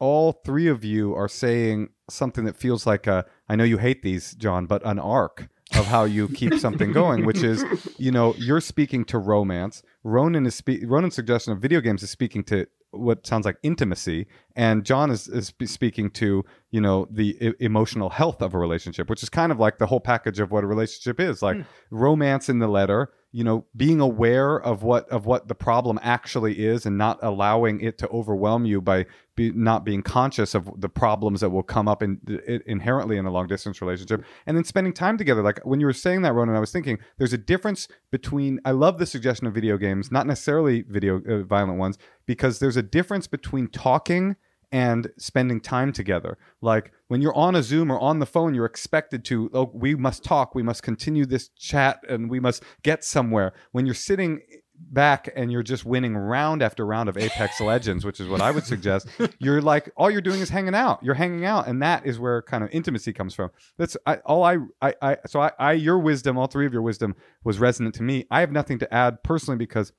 all three of you are saying something that feels like a I know you hate these, Jon, but an arc of how you keep something going, which is, you know, you're speaking to romance. Ronan is spe- Ronan's suggestion of video games is speaking to what sounds like intimacy, and Jon is, is speaking to you know the emotional health of a relationship, which is kind of like the whole package of what a relationship is, like hmm. romance in the letter, you know, being aware of what of what the problem actually is, and not allowing it to overwhelm you by be, not being conscious of the problems that will come up in, i inherently in a long distance relationship, and then spending time together. Like when you were saying that, Ronan, I was thinking there's a difference between. I love the suggestion of video games, not necessarily video uh, violent ones, because there's a difference between talking and spending time together. Like when you're on a Zoom or on the phone, you're expected to, oh, we must talk, we must continue this chat, and we must get somewhere. When you're sitting back and you're just winning round after round of Apex Legends, which is what I would suggest, you're like, all you're doing is hanging out. You're hanging out, and that is where kind of intimacy comes from. That's I, all I, I, I so I, I, your wisdom, all three of your wisdom was resonant to me. I have nothing to add personally because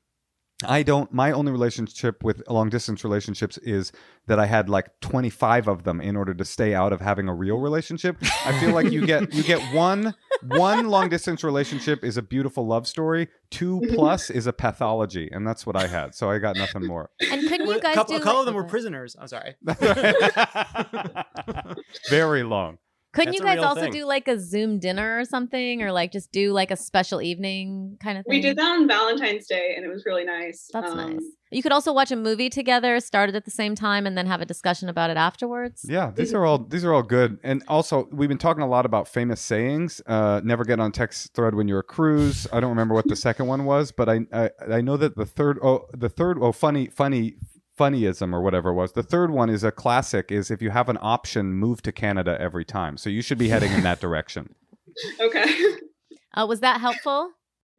I don't. My only relationship with long distance relationships is that I had like 25 of them in order to stay out of having a real relationship. I feel like you get you get one one long distance relationship is a beautiful love story. Two plus is a pathology, and that's what I had. So I got nothing more. And couldn't you a guys couple, do? a couple of them were prisoners. I'm sorry. Very long. Couldn't That's you guys also thing. do like a Zoom dinner or something, or like just do like a special evening kind of thing? We did that on Valentine's Day, and it was really nice. That's Um, nice. You could also watch a movie together, start it at the same time, and then have a discussion about it afterwards. Yeah, these are all these are all good. And also, we've been talking a lot about famous sayings. Uh, never get on text thread when you're a Cruz. I don't remember what the second one was, but I I, I know that the third oh the third oh funny funny funnyism or whatever it was. The third one is a classic. Is if you have an option, move to Canada every time. So you should be heading in that direction. Okay. Uh, was that helpful?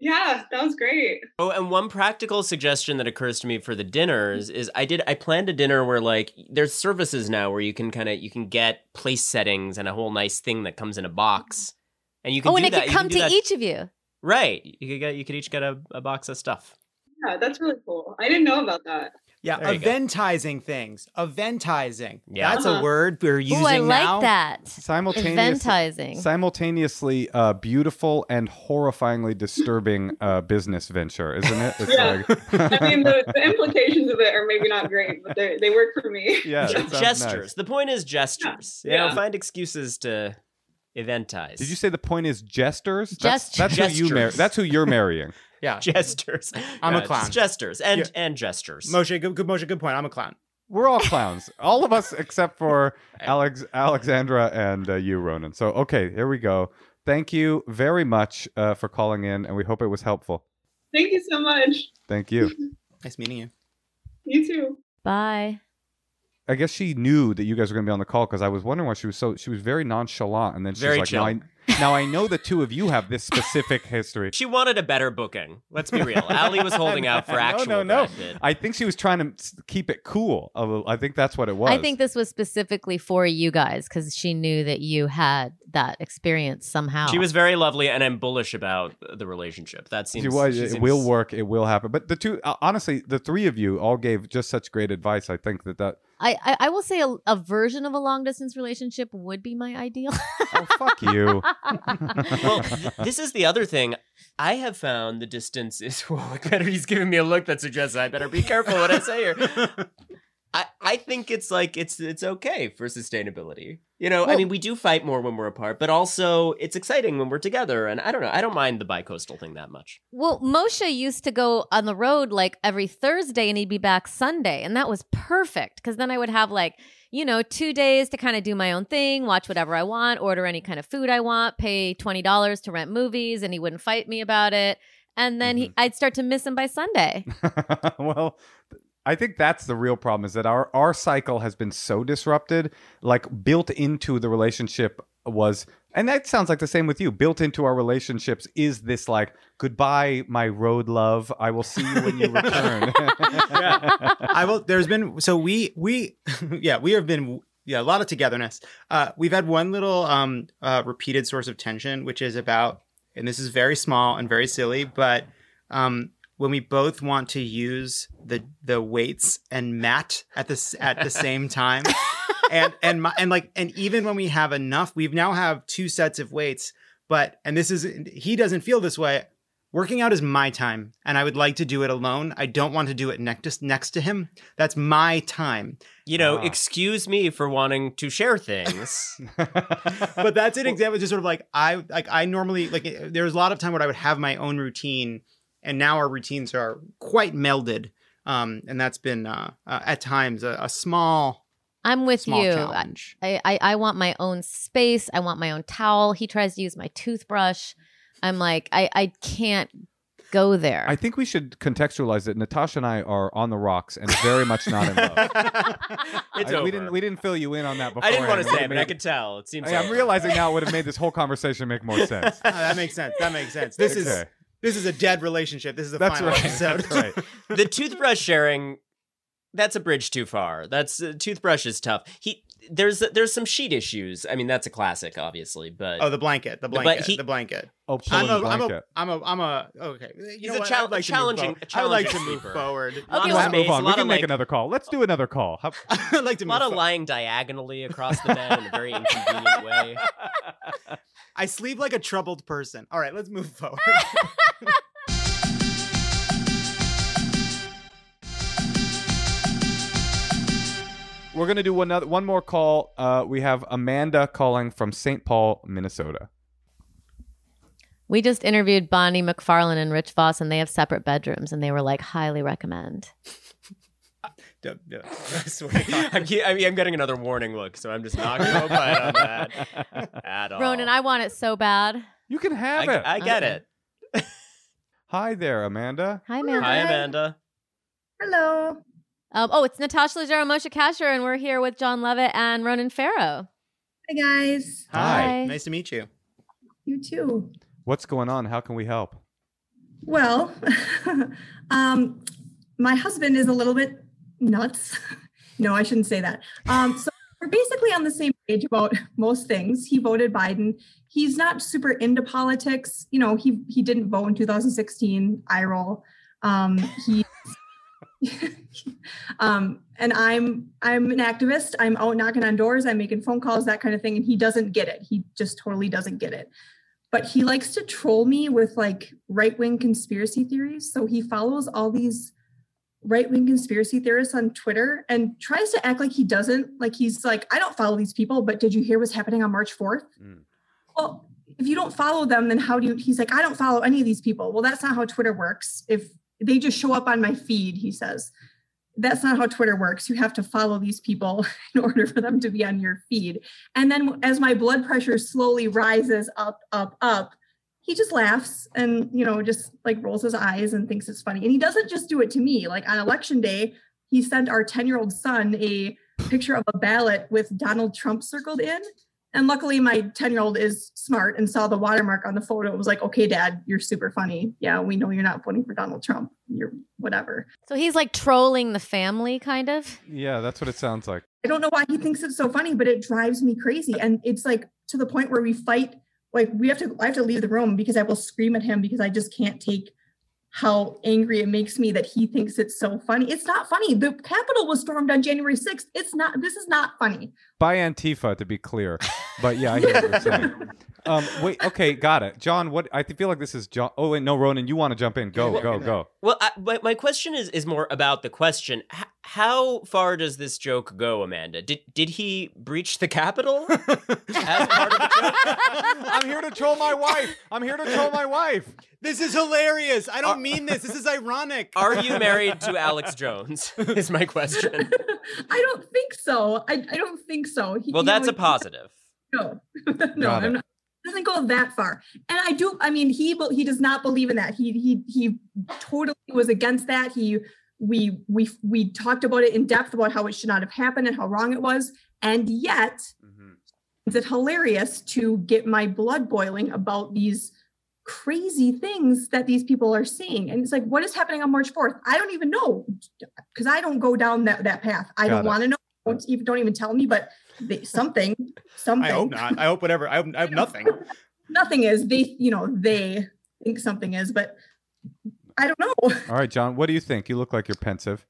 Yeah, that was great. Oh, and one practical suggestion that occurs to me for the dinners is I did I planned a dinner where like there's services now where you can kind of you can get place settings and a whole nice thing that comes in a box, and you can Oh, and it that. could come to that- each of you. Right, you could get you could each get a, a box of stuff. Yeah, that's really cool. I didn't know about that. Yeah, There go. eventizing things. Eventizing. Yeah. That's Uh-huh. a word we're using Oh, I like now. that. Simultaneous, Eventizing. simultaneously uh, beautiful and horrifyingly disturbing uh, business venture, isn't it? It's Yeah. like, I mean, the, the implications of it are maybe not great, but they they work for me. yeah, gestures. nice. The point is gestures. You Yeah. know, find excuses to eventize. Did you say the point is jesters? That's, Gest- that's who you mar- Gestures. That's who you're marrying. Yeah. gestures? I'm a clown. just Gestures and Yeah. and gestures. Moshe, good, good Moshe, good point. I'm a clown. We're all clowns, all of us except for Alex, Alexandra, and uh, you, Ronan. So, okay, here we go. Thank you very much uh, for calling in, and we hope it was helpful. Thank you so much. Thank you. Nice meeting you. You too. Bye. I guess she knew that you guys were going to be on the call because I was wondering why she was so. She was very nonchalant, and then she's Very like, now I, "Now I know the two of you have this specific history." She wanted a better booking. Let's be real. Allie was holding out for No, actual no, no. Brad Pitt. I think she was trying to s- keep it cool. a little- I think that's what it was. I think this was specifically for you guys because she knew that you had that experience somehow. She was very lovely, and I'm bullish about the relationship. That seems. She was, she it seems- will work. It will happen. But the two, uh, honestly, the three of you all gave just such great advice. I think that that. I, I, I will say a, a version of a long distance relationship would be my ideal. Oh fuck you! Well, th- this is the other thing. I have found the distance is. Whoa, better. He's giving me a look that suggests I better be careful what I say here. I, I think it's like it's it's okay for sustainability. You know, I mean, we do fight more when we're apart, but also it's exciting when we're together. And I don't know, I don't mind the bicoastal thing that much. well, Moshe used to go on the road like every Thursday and he'd be back Sunday. And that was perfect because then I would have like, you know, two days to kind of do my own thing, watch whatever I want, order any kind of food I want, pay $20 to rent movies, and he wouldn't fight me about it. And then he, mm-hmm. I'd start to miss him by Sunday. well, I think that's the real problem is that our our cycle has been so disrupted. Like built into the relationship was, and that sounds like the same with you. Built into our relationships is this like goodbye, my road love. I will see you when you return. Yeah. I will. There's been so we we yeah we have been yeah a lot of togetherness. Uh, we've had one little um uh, repeated source of tension, which is about, and this is very small and very silly, but um when we both want to use the the weights and mat at the at the same time, and and my, and like and even when we have enough, we've now have two sets of weights. But and this is he doesn't feel this way. Working out is my time, and I would like to do it alone. I don't want to do it next next to him. That's my time. You know, Ah. excuse me for wanting to share things. But that's an example, just sort of like I like I normally like there was a lot of time where I would have my own routine, and now our routines are quite melded. Um, and that's been uh, uh, at times a, a small I'm with small you. I, challenge. I, I I want my own space. I want my own towel. He tries to use my toothbrush. I'm like, I, I can't go there. I think we should contextualize that Natasha and I are on the rocks and very much not in love. It's I- over. we didn't we didn't fill you in on that before. I didn't want to say it, but I could tell. It seems. I, am realizing now it would have made this whole conversation make more sense. Ah, that makes sense. That makes sense. This is Okay. This is a dead relationship. This is the That's final right. episode. That's right. the toothbrush sharing that's a bridge too far that's uh, toothbrush is tough he there's there's some sheet issues i mean that's a classic obviously but Oh, the blanket, the blanket, he- the blanket. Oh, I'm pulling a, I'm a, blanket. I'm a, I'm a, okay. You He's know a what? chal- like a to move challenging- forward. a I would like to move forward. Okay, Let's move on. We can make like, another call. Let's do another call. How- I'd like to a move lot of forward. lying diagonally across the bed in a very inconvenient way I sleep like a troubled person. All right, let's move forward. We're gonna do one other, one more call. Uh, we have Amanda calling from St. Paul, Minnesota. we just interviewed Bonnie McFarlane and Rich Voss, and they have separate bedrooms, and they were like, highly recommend. Duh, duh. I swear to God. I'm, ke- I mean, I'm getting another warning look so i'm just not going to opine on that at all Ronan, I want it so bad. You can I, have it. I get Okay. it Hi there, Amanda. Hi, Amanda. hi amanda Hello. Um, oh, it's Natasha Leggero, Moshe Kasher, and we're here with Jon Lovett and Ronan Farrow. Hi guys. Hi. Hi. Nice to meet you. You too. What's going on? How can we help? Well, um, my husband is a little bit nuts. no, I shouldn't say that. Um, so we're basically on the same page about most things. He voted Biden. He's not super into politics. You know, he he didn't vote in 2016. I roll. Um, he. um, and I'm I'm an activist. I'm out knocking on doors. I'm making phone calls, that kind of thing. And he doesn't get it. He just totally doesn't get it but he likes to troll me with like right wing conspiracy theories. So he follows all these right wing conspiracy theorists on Twitter and tries to act like he doesn't. Like he's like, I don't follow these people, but did you hear what's happening on March 4th? Mm. Well, if you don't follow them, then how do you? He's like, I don't follow any of these people. Well, that's not how Twitter works. If they just show up on my feed, he says that's not how Twitter works. You have to follow these people in order for them to be on your feed. And then as my blood pressure slowly rises up, up, up, he just laughs and, you know, just like rolls his eyes and thinks it's funny. And he doesn't just do it to me. Like on election day, he sent our 10 year old son a picture of a ballot with Donald Trump circled in. And luckily, my 10 year old is smart and saw the watermark on the photo. It was like, okay, dad, you're super funny. Yeah, we know you're not voting for Donald Trump. You're whatever. So he's like trolling the family, kind of. Yeah, that's what it sounds like. I don't know why he thinks it's so funny, but it drives me crazy. And it's like to the point where we fight. Like we have to, I have to leave the room because I will scream at him because I just can't take how angry it makes me that he thinks it's so funny. It's not funny. The Capitol was stormed on January 6th. It's not, this is not funny. By Antifa, to be clear. But yeah, I hear what you're saying. Um, wait, okay, got it. Jon, what I feel like this is Jon. Oh, wait, no, Ronan, you want to jump in? Go, go, go. Well, I, my, my question is is more about the question: H- How far does this joke go, Amanda? Did did he breach the Capitol as part of the? I'm here to troll my wife. I'm here to troll my wife. This is hilarious. I don't mean this. This is ironic. Are you married to Alex Jones? Is my question. I don't think so. I, I don't think so. He, Well, you know, that's a positive. No, no, I'm not. Doesn't go that far, and I do. I mean, he he does not believe in that. He he he totally was against that. He we we we talked about it in depth about how it should not have happened and how wrong it was, and yet mm-hmm. is it hilarious to get my blood boiling about these crazy things that these people are seeing. And it's like what is happening on march 4th i don't even know because i don't go down that, that path. I Got don't want to know. Don't even, don't even tell me but something something I hope not. I hope whatever. I hope, I hope nothing. nothing is they you know they think something is but i don't know All right, Jon, what do you think? You look like you're pensive.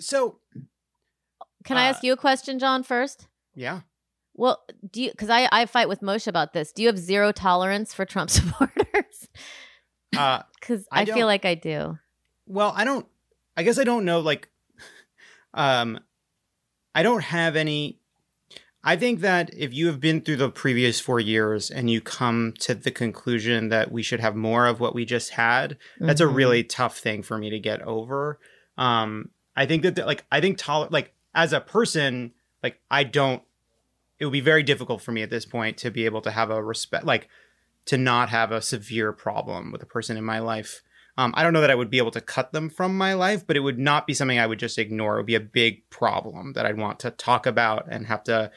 So Can I Uh, ask you a question, Jon, first? yeah. Well, do you, because I, I fight with Moshe about this. Do you have zero tolerance for Trump supporters? Uh, Because I I, feel like I do. Well, I don't. I guess I don't know. Like, um, I don't have any. I think that if you have been through the previous four years and you come to the conclusion that we should have more of what we just had, that's a Mhm. really tough thing for me to get over. Um, I think that, like, I think toler- like as a person, like, I don't. It would be very difficult for me at this point to be able to have a respect, like, to not have a severe problem with a person in my life. Um, I don't know that I would be able to cut them from my life, but it would not be something I would just ignore. It would be a big problem that I'd want to talk about and have to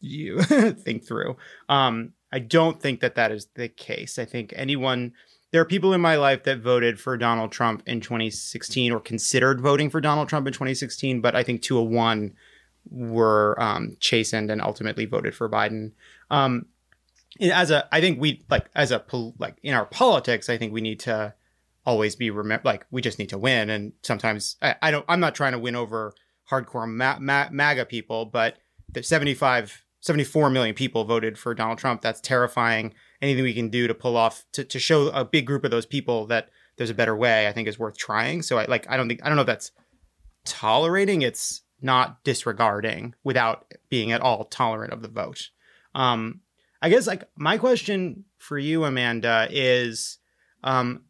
you think through. Um, I don't think that that is the case. I think anyone, there are people in my life that voted for Donald Trump in 2016 or considered voting for Donald Trump in 2016, but I think 201 were um, chastened and ultimately voted for Biden. Um, as a, I think we like as a like in our politics, I think we need to always be remember like we just need to win, and sometimes I, I don't. I'm not trying to win over hardcore Ma- Ma- MAGA people, but the 75, 74 million people voted for Donald Trump. That's terrifying. Anything we can do to pull off to, to show a big group of those people that there's a better way, I think is worth trying. So I like I don't think I don't know if that's tolerating. It's not disregarding without being at all tolerant of the vote. Um, I guess like my question for you, Amanda, is um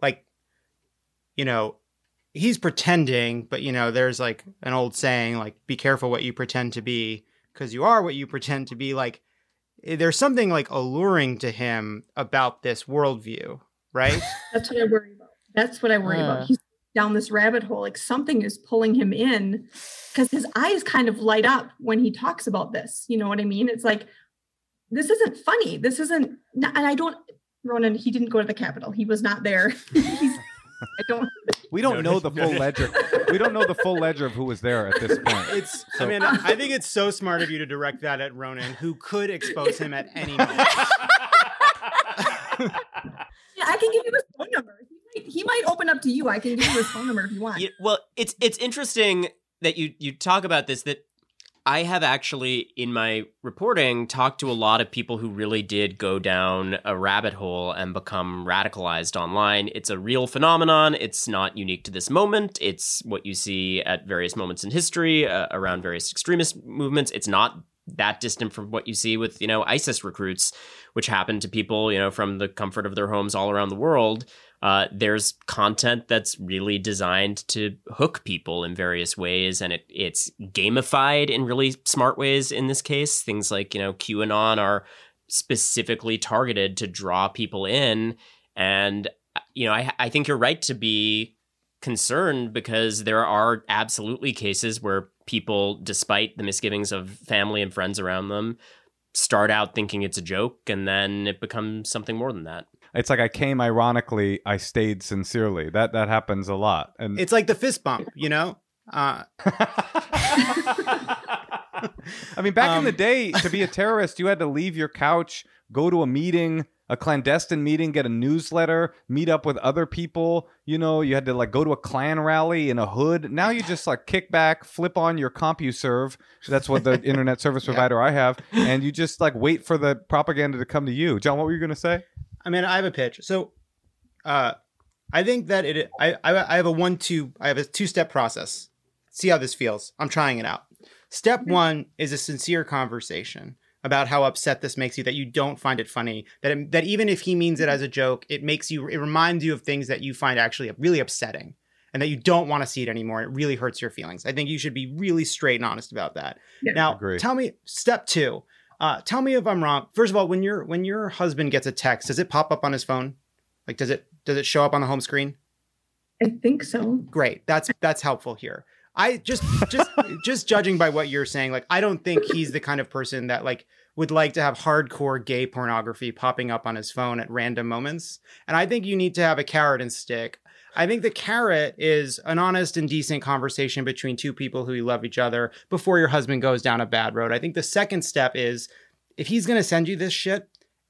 like you know, he's pretending, but you know, there's like an old saying like be careful what you pretend to be because you are what you pretend to be like eh, there's something like alluring to him about this worldview, right? That's what I worry about. That's what I worry Uh. about. He's down this rabbit hole. Like something is pulling him in because his eyes kind of light up when he talks about this. You know what I mean? It's like, this isn't funny. This isn't, and I don't, Ronan, he didn't go to the Capitol. He was not there. He's, I don't. We don't know the full ledger. We don't know the full ledger of who was there at this point. It's. So- I mean, I think it's so smart of you to direct that at Ronan, who could expose him at any moment. Yeah, I can give you his phone number. He might, he might open up to you. I can give you his phone number if you want. Yeah, well, it's it's interesting that you you talk about this that I have actually in my reporting talked to a lot of people who really did go down a rabbit hole and become radicalized online. It's a real phenomenon. It's not unique to this moment. It's what you see at various moments in history uh, around various extremist movements. It's not that distant from what you see with, you know, ISIS recruits, which happen to people, you know, from the comfort of their homes all around the world. Uh, there's content that's really designed to hook people in various ways, and it it's gamified in really smart ways. In this case, things like you know QAnon are specifically targeted to draw people in, and uh, you know I I think you're right to be concerned because there are absolutely cases where people, despite the misgivings of family and friends around them, start out thinking it's a joke, and then it becomes something more than that. It's like I came ironically, I stayed sincerely. That that happens a lot. And It's like the fist bump, you know. Uh, I mean, back in the Um, day, to be a terrorist, you had to leave your couch, go to a meeting, a clandestine meeting, get a newsletter, meet up with other people. You know, you had to like go to a Klan rally in a hood. Now you just like kick back, flip on your CompuServe. That's what the internet service provider I have, and you just like wait for the propaganda to come to you. Jon, what were you going to say? I mean, I have a pitch. So, uh, I think that it. I I I have a one two. I have a two step process. See how this feels. I'm trying it out. Step one is a sincere conversation about how upset this makes you that you don't find it funny that it, that even if he means it as a joke it makes you it reminds you of things that you find actually really upsetting and that you don't want to see it anymore it really hurts your feelings i think you should be really straight and honest about that Yeah. now tell me step two uh, tell me if i'm wrong. First of all when your when your husband gets a text does it pop up on his phone? Like does it does it show up on the home screen? I think so. great. That's that's helpful here. I just just just judging by what you're saying like i don't think he's the kind of person that like would like to have hardcore gay pornography popping up on his phone at random moments. And i think you need to have a carrot and stick i think the carrot is an honest and decent conversation between two people who love each other before your husband goes down a bad road i think the second step is if he's going to send you this shit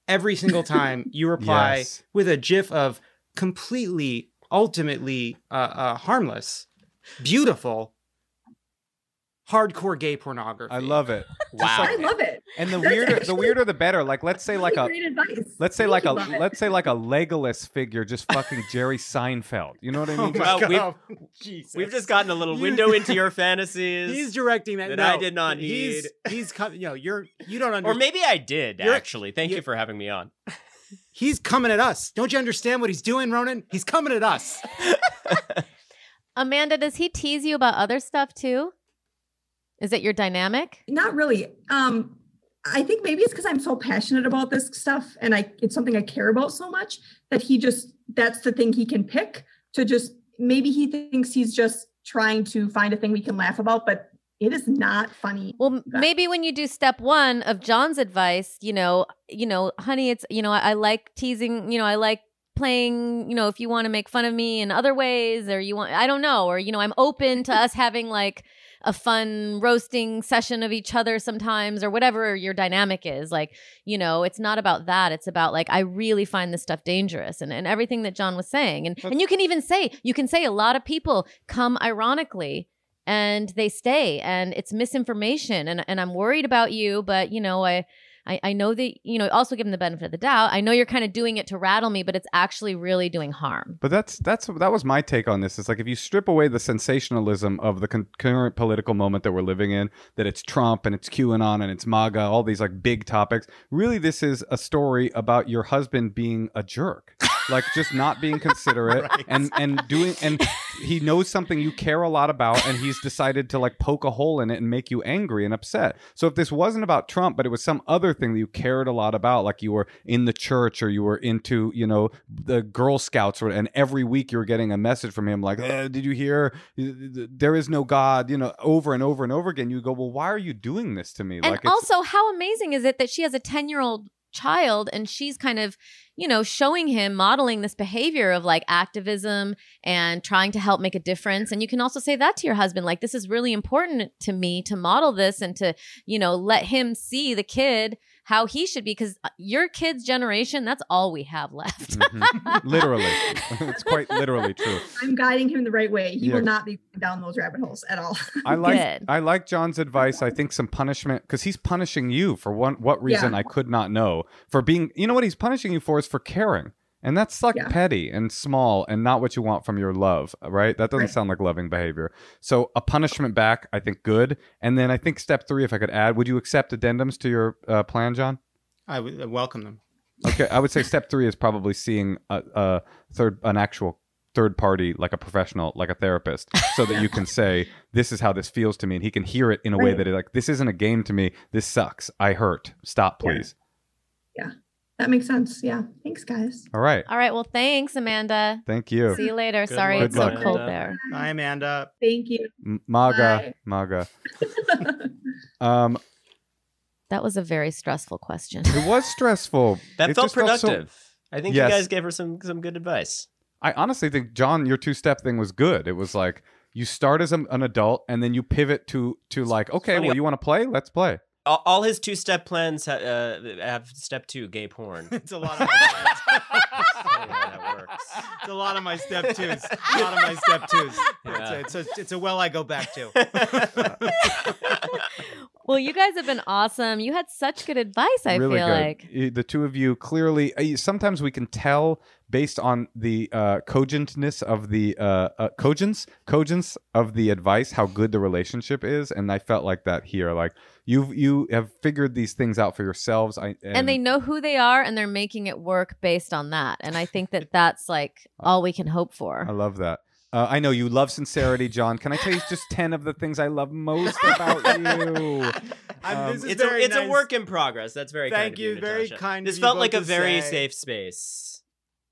every single time you reply Yes. with a gif of completely ultimately uh, uh, harmless beautiful hardcore gay pornography I love it. Wow. I love it. And the That's weirder, the weirder, the better. Like, let's say like a Let's say like a love it. let's say like a Legolas figure, just fucking Jerry Seinfeld. You know what I Oh mean? my Well, we've- God. Jesus. We've just gotten a little window into your fantasies. He's directing that. that no, I did not He's need. he's coming. You know, you're you don't understand. or maybe I did You're- actually. Thank you- you for having me on. he's coming at us. Don't you understand what he's doing, Ronan? He's coming at us. Amanda, does he tease you about other stuff too? Is it your dynamic? Not really. Um, I think maybe it's because I'm so passionate about this stuff and I it's something I care about so much that he just that's the thing he can pick to just maybe he thinks he's just trying to find a thing we can laugh about, but it is not funny. Well, maybe when you do step one of Jon's advice, you know, you know, honey, it's you know, I, I like teasing, you know, I like playing, you know, if you want to make fun of me in other ways, or you want, I don't know, or you know, I'm open to us having like a fun roasting session of each other sometimes, or whatever your dynamic is. Like, you know, it's not about that. It's about like I really find this stuff dangerous, and and everything that Jon was saying, and and you can even say you can say a lot of people come ironically and they stay and it's misinformation and, and i'm worried about you but you know I, I i know that you know also give them the benefit of the doubt i know you're kind of doing it to rattle me but it's actually really doing harm But that's that's that was my take on this. It's like if you strip away the sensationalism of the con- current political moment that we're living in, that it's Trump and it's QAnon and it's MAGA, all these like big topics. Really, this is a story about your husband being a jerk, like just not being considerate and and doing and he knows something you care a lot about and he's decided to like poke a hole in it and make you angry and upset. So if this wasn't about Trump, but it was some other thing that you cared a lot about, like you were in the church or you were into, you know, the Girl Scouts, or, and every week you were getting a message from him like, eh, "Did you hear? There is no God," you know, over and over and over again. You go, "Well, why are you doing this to me?" and like, also how amazing is it that she has a 10 year old child and she's kind of you know showing him modeling this behavior of like activism and trying to help make a difference. And you can also say that to your husband like this is really important to me to model this and to you know let him see the kid how he should be because your kid's generation that's all we have left Mhm. literally, it's quite literally true. I'm guiding him the right way. He Yeah. will not be down those rabbit holes at all. I like Good. I like Jon's advice. I think some punishment because he's punishing you for one what reason Yeah. I could not know for being. You know what he's punishing you for is for caring, and that's like Yeah. petty and small and not what you want from your love, right? That doesn't Right. sound like loving behavior. So a punishment back, I think, good. And then I think step three, if I could add, would you accept addendums to your uh, plan, Jon? I would uh, welcome them. Okay, I would say step three is probably seeing a, a third, an actual third party, like a professional, like a therapist, so that you can say, "This is how this feels to me," and he can hear it in a way Right. that it like, "This isn't a game to me. This sucks. I hurt. Stop, please." Yeah. please." That makes sense. Yeah. Thanks, guys. All right, all right well thanks amanda thank you, see you later Good sorry luck, it's so Amanda. cold there Bye, Amanda. Thank you. M- Maga, Bye. Maga. Um, that was a very stressful question it was stressful. That It felt just so- productive. I think Yes. you guys gave her some some good advice. I honestly think Jon, your two step thing was good. It was like you start as a, an adult and then you pivot to to like, okay, well, you want to play? Let's play. All, all his two step plans ha- uh, have step two, gay porn. It's a lot of my Funny that works. it's a lot of my step twos. A lot of my step twos. Yeah. It's, a, it's a it's a well I go back to. well you guys have been awesome you had such good advice i really feel good. like the two of you clearly. uh, Sometimes we can tell based on the uh, cogentness of the uh, uh, cogence, cogence of the advice, how good the relationship is, and I felt like that here. Like you, you have figured these things out for yourselves. I and, and they know who they are and they're making it work based on that and i think that that's like all we can hope for. I love that. Uh, I know you love sincerity, Jon. Can I tell you just ten of the things I love most about you? Um, it's a very it's a work in progress. That's very kind Thank of you, very Natasha. kind This of you felt both like a to very say. safe space.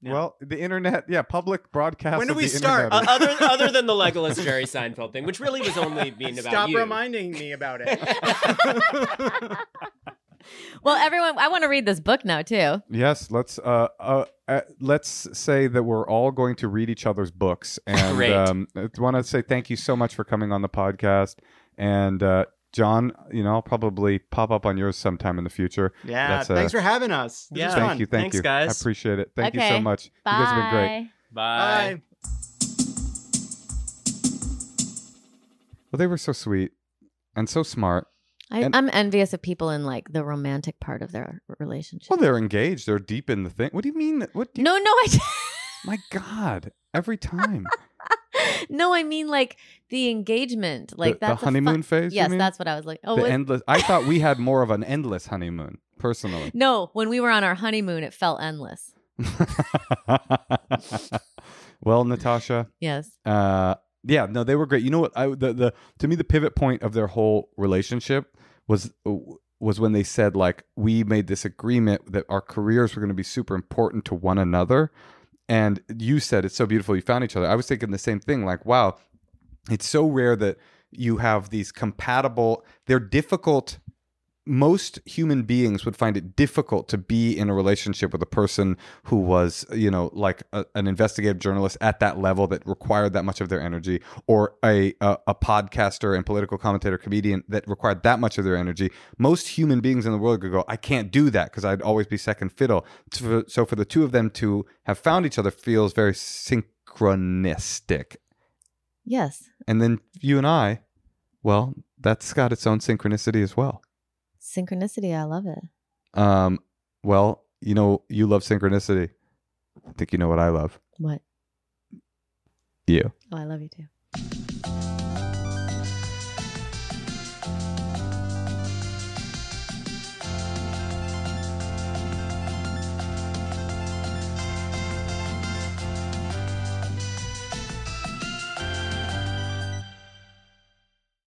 Yeah. Well, the internet, yeah, public broadcast. When do of we the start? Uh, other other than the Legolas Jerry Seinfeld thing, which really was only being about Stop you. reminding me about it. well everyone i want to read this book now too Yes, let's uh, uh, uh let's say that we're all going to read each other's books, and Great. um, I want to say thank you so much for coming on the podcast. And uh, Jon, you know, I'll probably pop up on yours sometime in the future. yeah, That's, uh, thanks for having us. This Yeah. Thank fun. you, thank Thanks, you, guys. I appreciate it. Thank you so much. bye You guys have been great. Bye. Bye. Well, they were so sweet and so smart. I, And- i'm envious of people in like the romantic part of their relationship Well, they're engaged. They're deep in the thing. What do you mean? What? Do you, no no i My God! Every time. no i mean like the engagement like the, the fun- honeymoon phase. yes that's what i was like oh the endless. I thought we had more of an endless honeymoon, personally. no when we were on our honeymoon it felt endless well, Natasha, yes uh, yeah, no, they were great. You know what? I the the to me the pivot point of their whole relationship was was when they said like we made this agreement that our careers were going to be super important to one another, and you said it's so beautiful you found each other. I was thinking the same thing. Like, wow, it's so rare that you have these compatible. They're difficult most human beings would find it difficult to be in a relationship with a person who was, you know, like a, an investigative journalist at that level that required that much of their energy, or a, a a podcaster and political commentator comedian that required that much of their energy. Most human beings in the world could go, I can't do that because I'd always be second fiddle. So so for the two of them to have found each other feels very synchronistic. yes And then you and I, well, that's got its own synchronicity as well. Synchronicity i love it Um, well, you know, you love synchronicity. I think you know what I love. what You. oh i love you too